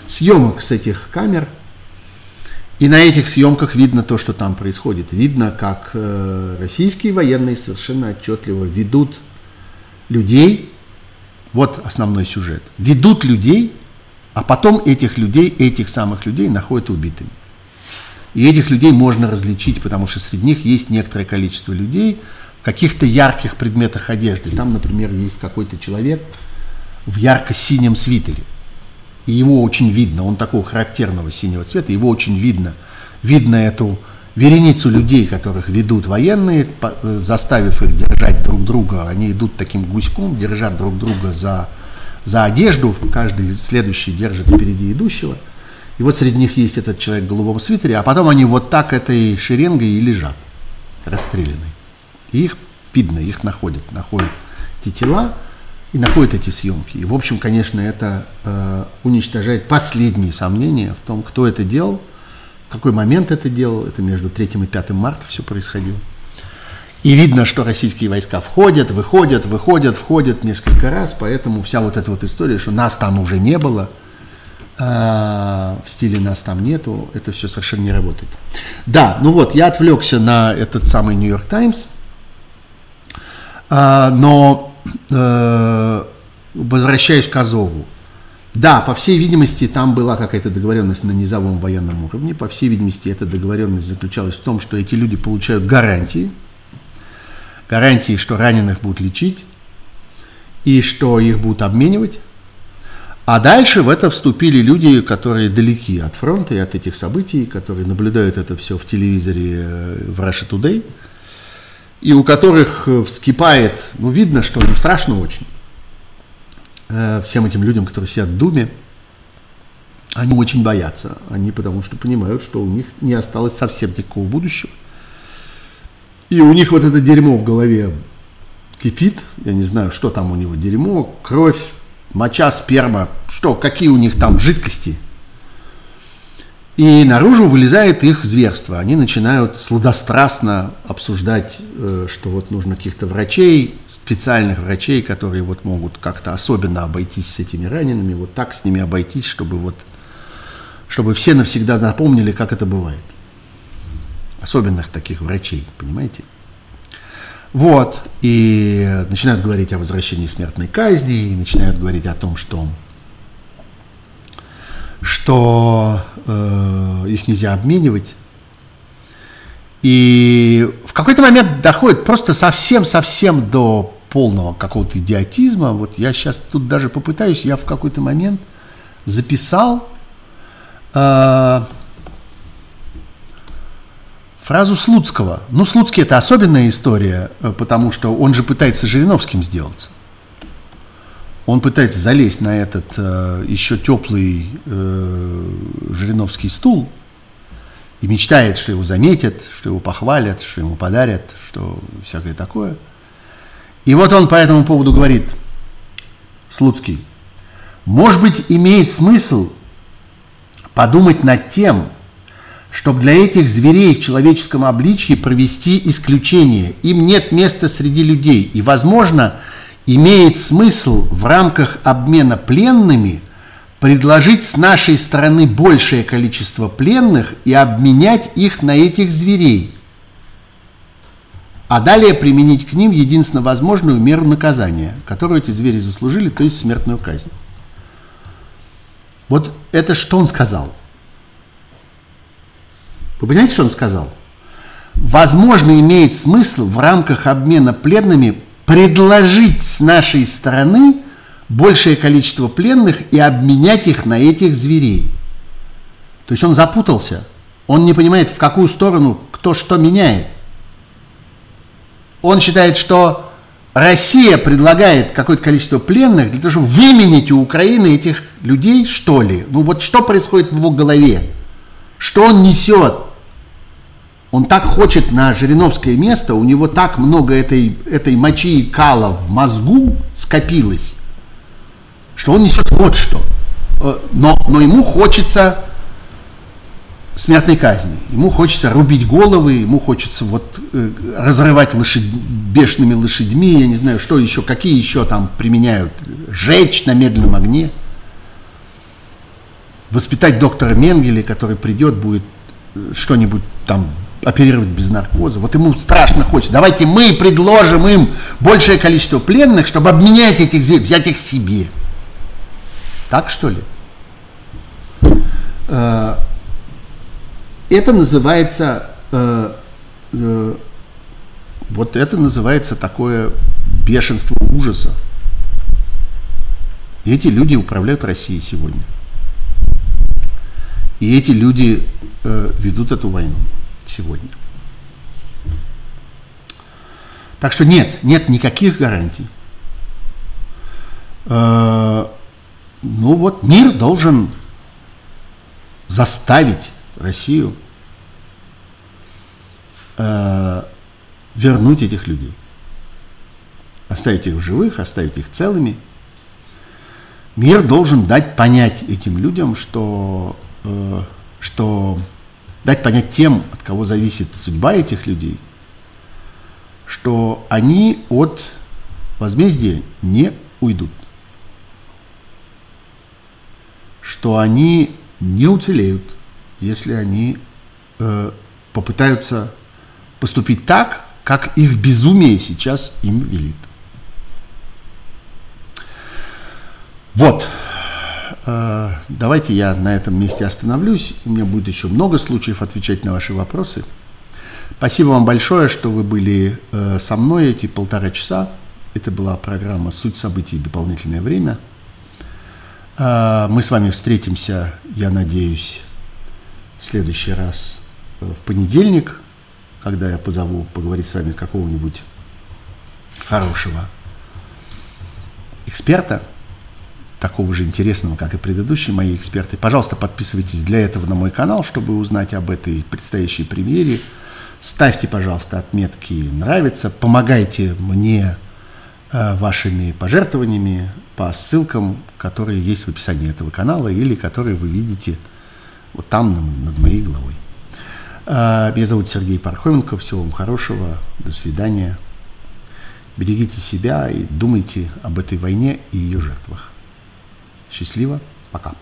съемок с этих камер. И на этих съемках видно то, что там происходит. Видно, как э, российские военные совершенно отчетливо ведут людей, вот основной сюжет, ведут людей, а потом этих людей, этих самых людей находят убитыми. И этих людей можно различить, потому что среди них есть некоторое количество людей в каких-то ярких предметах одежды. Там, например, есть какой-то человек в ярко-синем свитере. И его очень видно, он такого характерного синего цвета, его очень видно. Видно эту вереницу людей, которых ведут военные, заставив их держать друг друга. Они идут таким гуськом, держат друг друга за, за одежду, каждый следующий держит впереди идущего – и вот среди них есть этот человек в голубом свитере, а потом они вот так этой шеренгой и лежат, расстрелянные. И их видно, их находят, находят эти тела и находят эти съемки. И, в общем, конечно, это э, уничтожает последние сомнения в том, кто это делал, в какой момент это делал. Это между 3 и 5 марта все происходило. И видно, что российские войска входят, выходят, выходят, входят несколько раз, поэтому вся вот эта вот история, что нас там уже не было – в стиле нас там нету, это все совершенно не работает. Да, ну вот, я отвлекся на этот самый Нью-Йорк Таймс, а, но э, возвращаюсь к Азову. Да, по всей видимости, там была какая-то договоренность на низовом военном уровне. По всей видимости, эта договоренность заключалась в том, что эти люди получают гарантии. Гарантии, что раненых будут лечить и что их будут обменивать А дальше в это вступили люди, которые далеки от фронта и от этих событий, которые наблюдают это все в телевизоре э, в Russia Today, и у которых э, вскипает, ну, видно, что им страшно очень, э, всем этим людям, которые сидят в Думе, они очень боятся. Они потому что понимают, что у них не осталось совсем никакого будущего. И у них вот это дерьмо в голове кипит. Я не знаю, что там у него дерьмо, кровь, моча, сперма, что, какие у них там жидкости. И наружу вылезает их зверство. Они начинают сладострастно обсуждать, э, что вот нужно каких-то врачей, специальных врачей, которые вот могут как-то особенно обойтись с этими ранеными, вот так с ними обойтись, чтобы вот чтобы все навсегда напомнили, как это бывает. Особенных таких врачей, понимаете? Вот, и начинают говорить о возвращении смертной казни, и начинают говорить о том, что, что э, их нельзя обменивать. И в какой-то момент доходит просто совсем-совсем до полного какого-то идиотизма. Вот я сейчас тут даже попытаюсь, я в какой-то момент записал э, фразу Слуцкого. Ну, Слуцкий это особенная история, э, потому что он же пытается Жириновским сделаться. Он пытается залезть на этот э, еще теплый э, Жириновский стул и мечтает, что его заметят, что его похвалят, что ему подарят, что всякое такое. И вот он по этому поводу говорит, Слуцкий, может быть, имеет смысл подумать над тем, чтобы для этих зверей в человеческом обличье провести исключение. Им нет места среди людей. И, возможно, имеет смысл в рамках обмена пленными предложить с нашей стороны большее количество пленных и обменять их на этих зверей. А далее применить к ним единственно возможную меру наказания, которую эти звери заслужили, то есть смертную казнь. Вот это что он сказал? Вы понимаете, что он сказал? Возможно, имеет смысл в рамках обмена пленными предложить с нашей стороны большее количество пленных и обменять их на этих зверей. То есть он запутался. Он не понимает, в какую сторону кто что меняет. Он считает, что Россия предлагает какое-то количество пленных для того, чтобы выменить у Украины этих людей, что ли? Ну вот что происходит в его голове? Что он несет? Он так хочет на Жириновское место, у него так много этой, этой мочи и кала в мозгу скопилось, что он несет вот что. Э, но, но ему хочется смертной казни. Ему хочется рубить головы, ему хочется вот э, разрывать лошадь, бешеными лошадьми, я не знаю, что еще, какие еще там применяют, жечь на медленном огне. Воспитать доктора Менгеле, который придет, будет э, что-нибудь там оперировать без наркоза. Вот ему страшно хочется. Давайте мы предложим им большее количество пленных, чтобы обменять этих, взять их себе. Так что ли? Э, это называется, э, э, вот это называется такое бешенство ужаса. Эти люди управляют Россией сегодня. И эти люди ведут эту войну сегодня. Так что нет, нет никаких гарантий. Э, ну вот мир должен заставить Россию э, вернуть этих людей. Оставить их живых, оставить их целыми. Мир должен дать понять этим людям, что, э, что дать понять тем, от кого зависит судьба этих людей, что они от возмездия не уйдут. Что они не уцелеют – если они э, попытаются поступить так, как их безумие сейчас им велит. Вот. Э, давайте я на этом месте остановлюсь. У меня будет еще много случаев отвечать на ваши вопросы. Спасибо вам большое, что вы были э, со мной эти полтора часа. Это была программа «Суть событий. Дополнительное время». А, мы с вами встретимся, я надеюсь, в следующий раз в понедельник, когда я позову поговорить с вами какого-нибудь хорошего эксперта, такого же интересного, как и предыдущие мои эксперты. Пожалуйста, подписывайтесь для этого на мой канал, чтобы узнать об этой предстоящей премьере. Ставьте, пожалуйста, отметки «Нравится», помогайте мне э, вашими пожертвованиями по ссылкам, которые есть в описании этого канала или которые вы видите вот там, над моей головой. Э, меня зовут Сергей Пархоменко. Всего вам хорошего. До свидания. Берегите себя и думайте об этой войне и ее жертвах. Счастливо. Пока.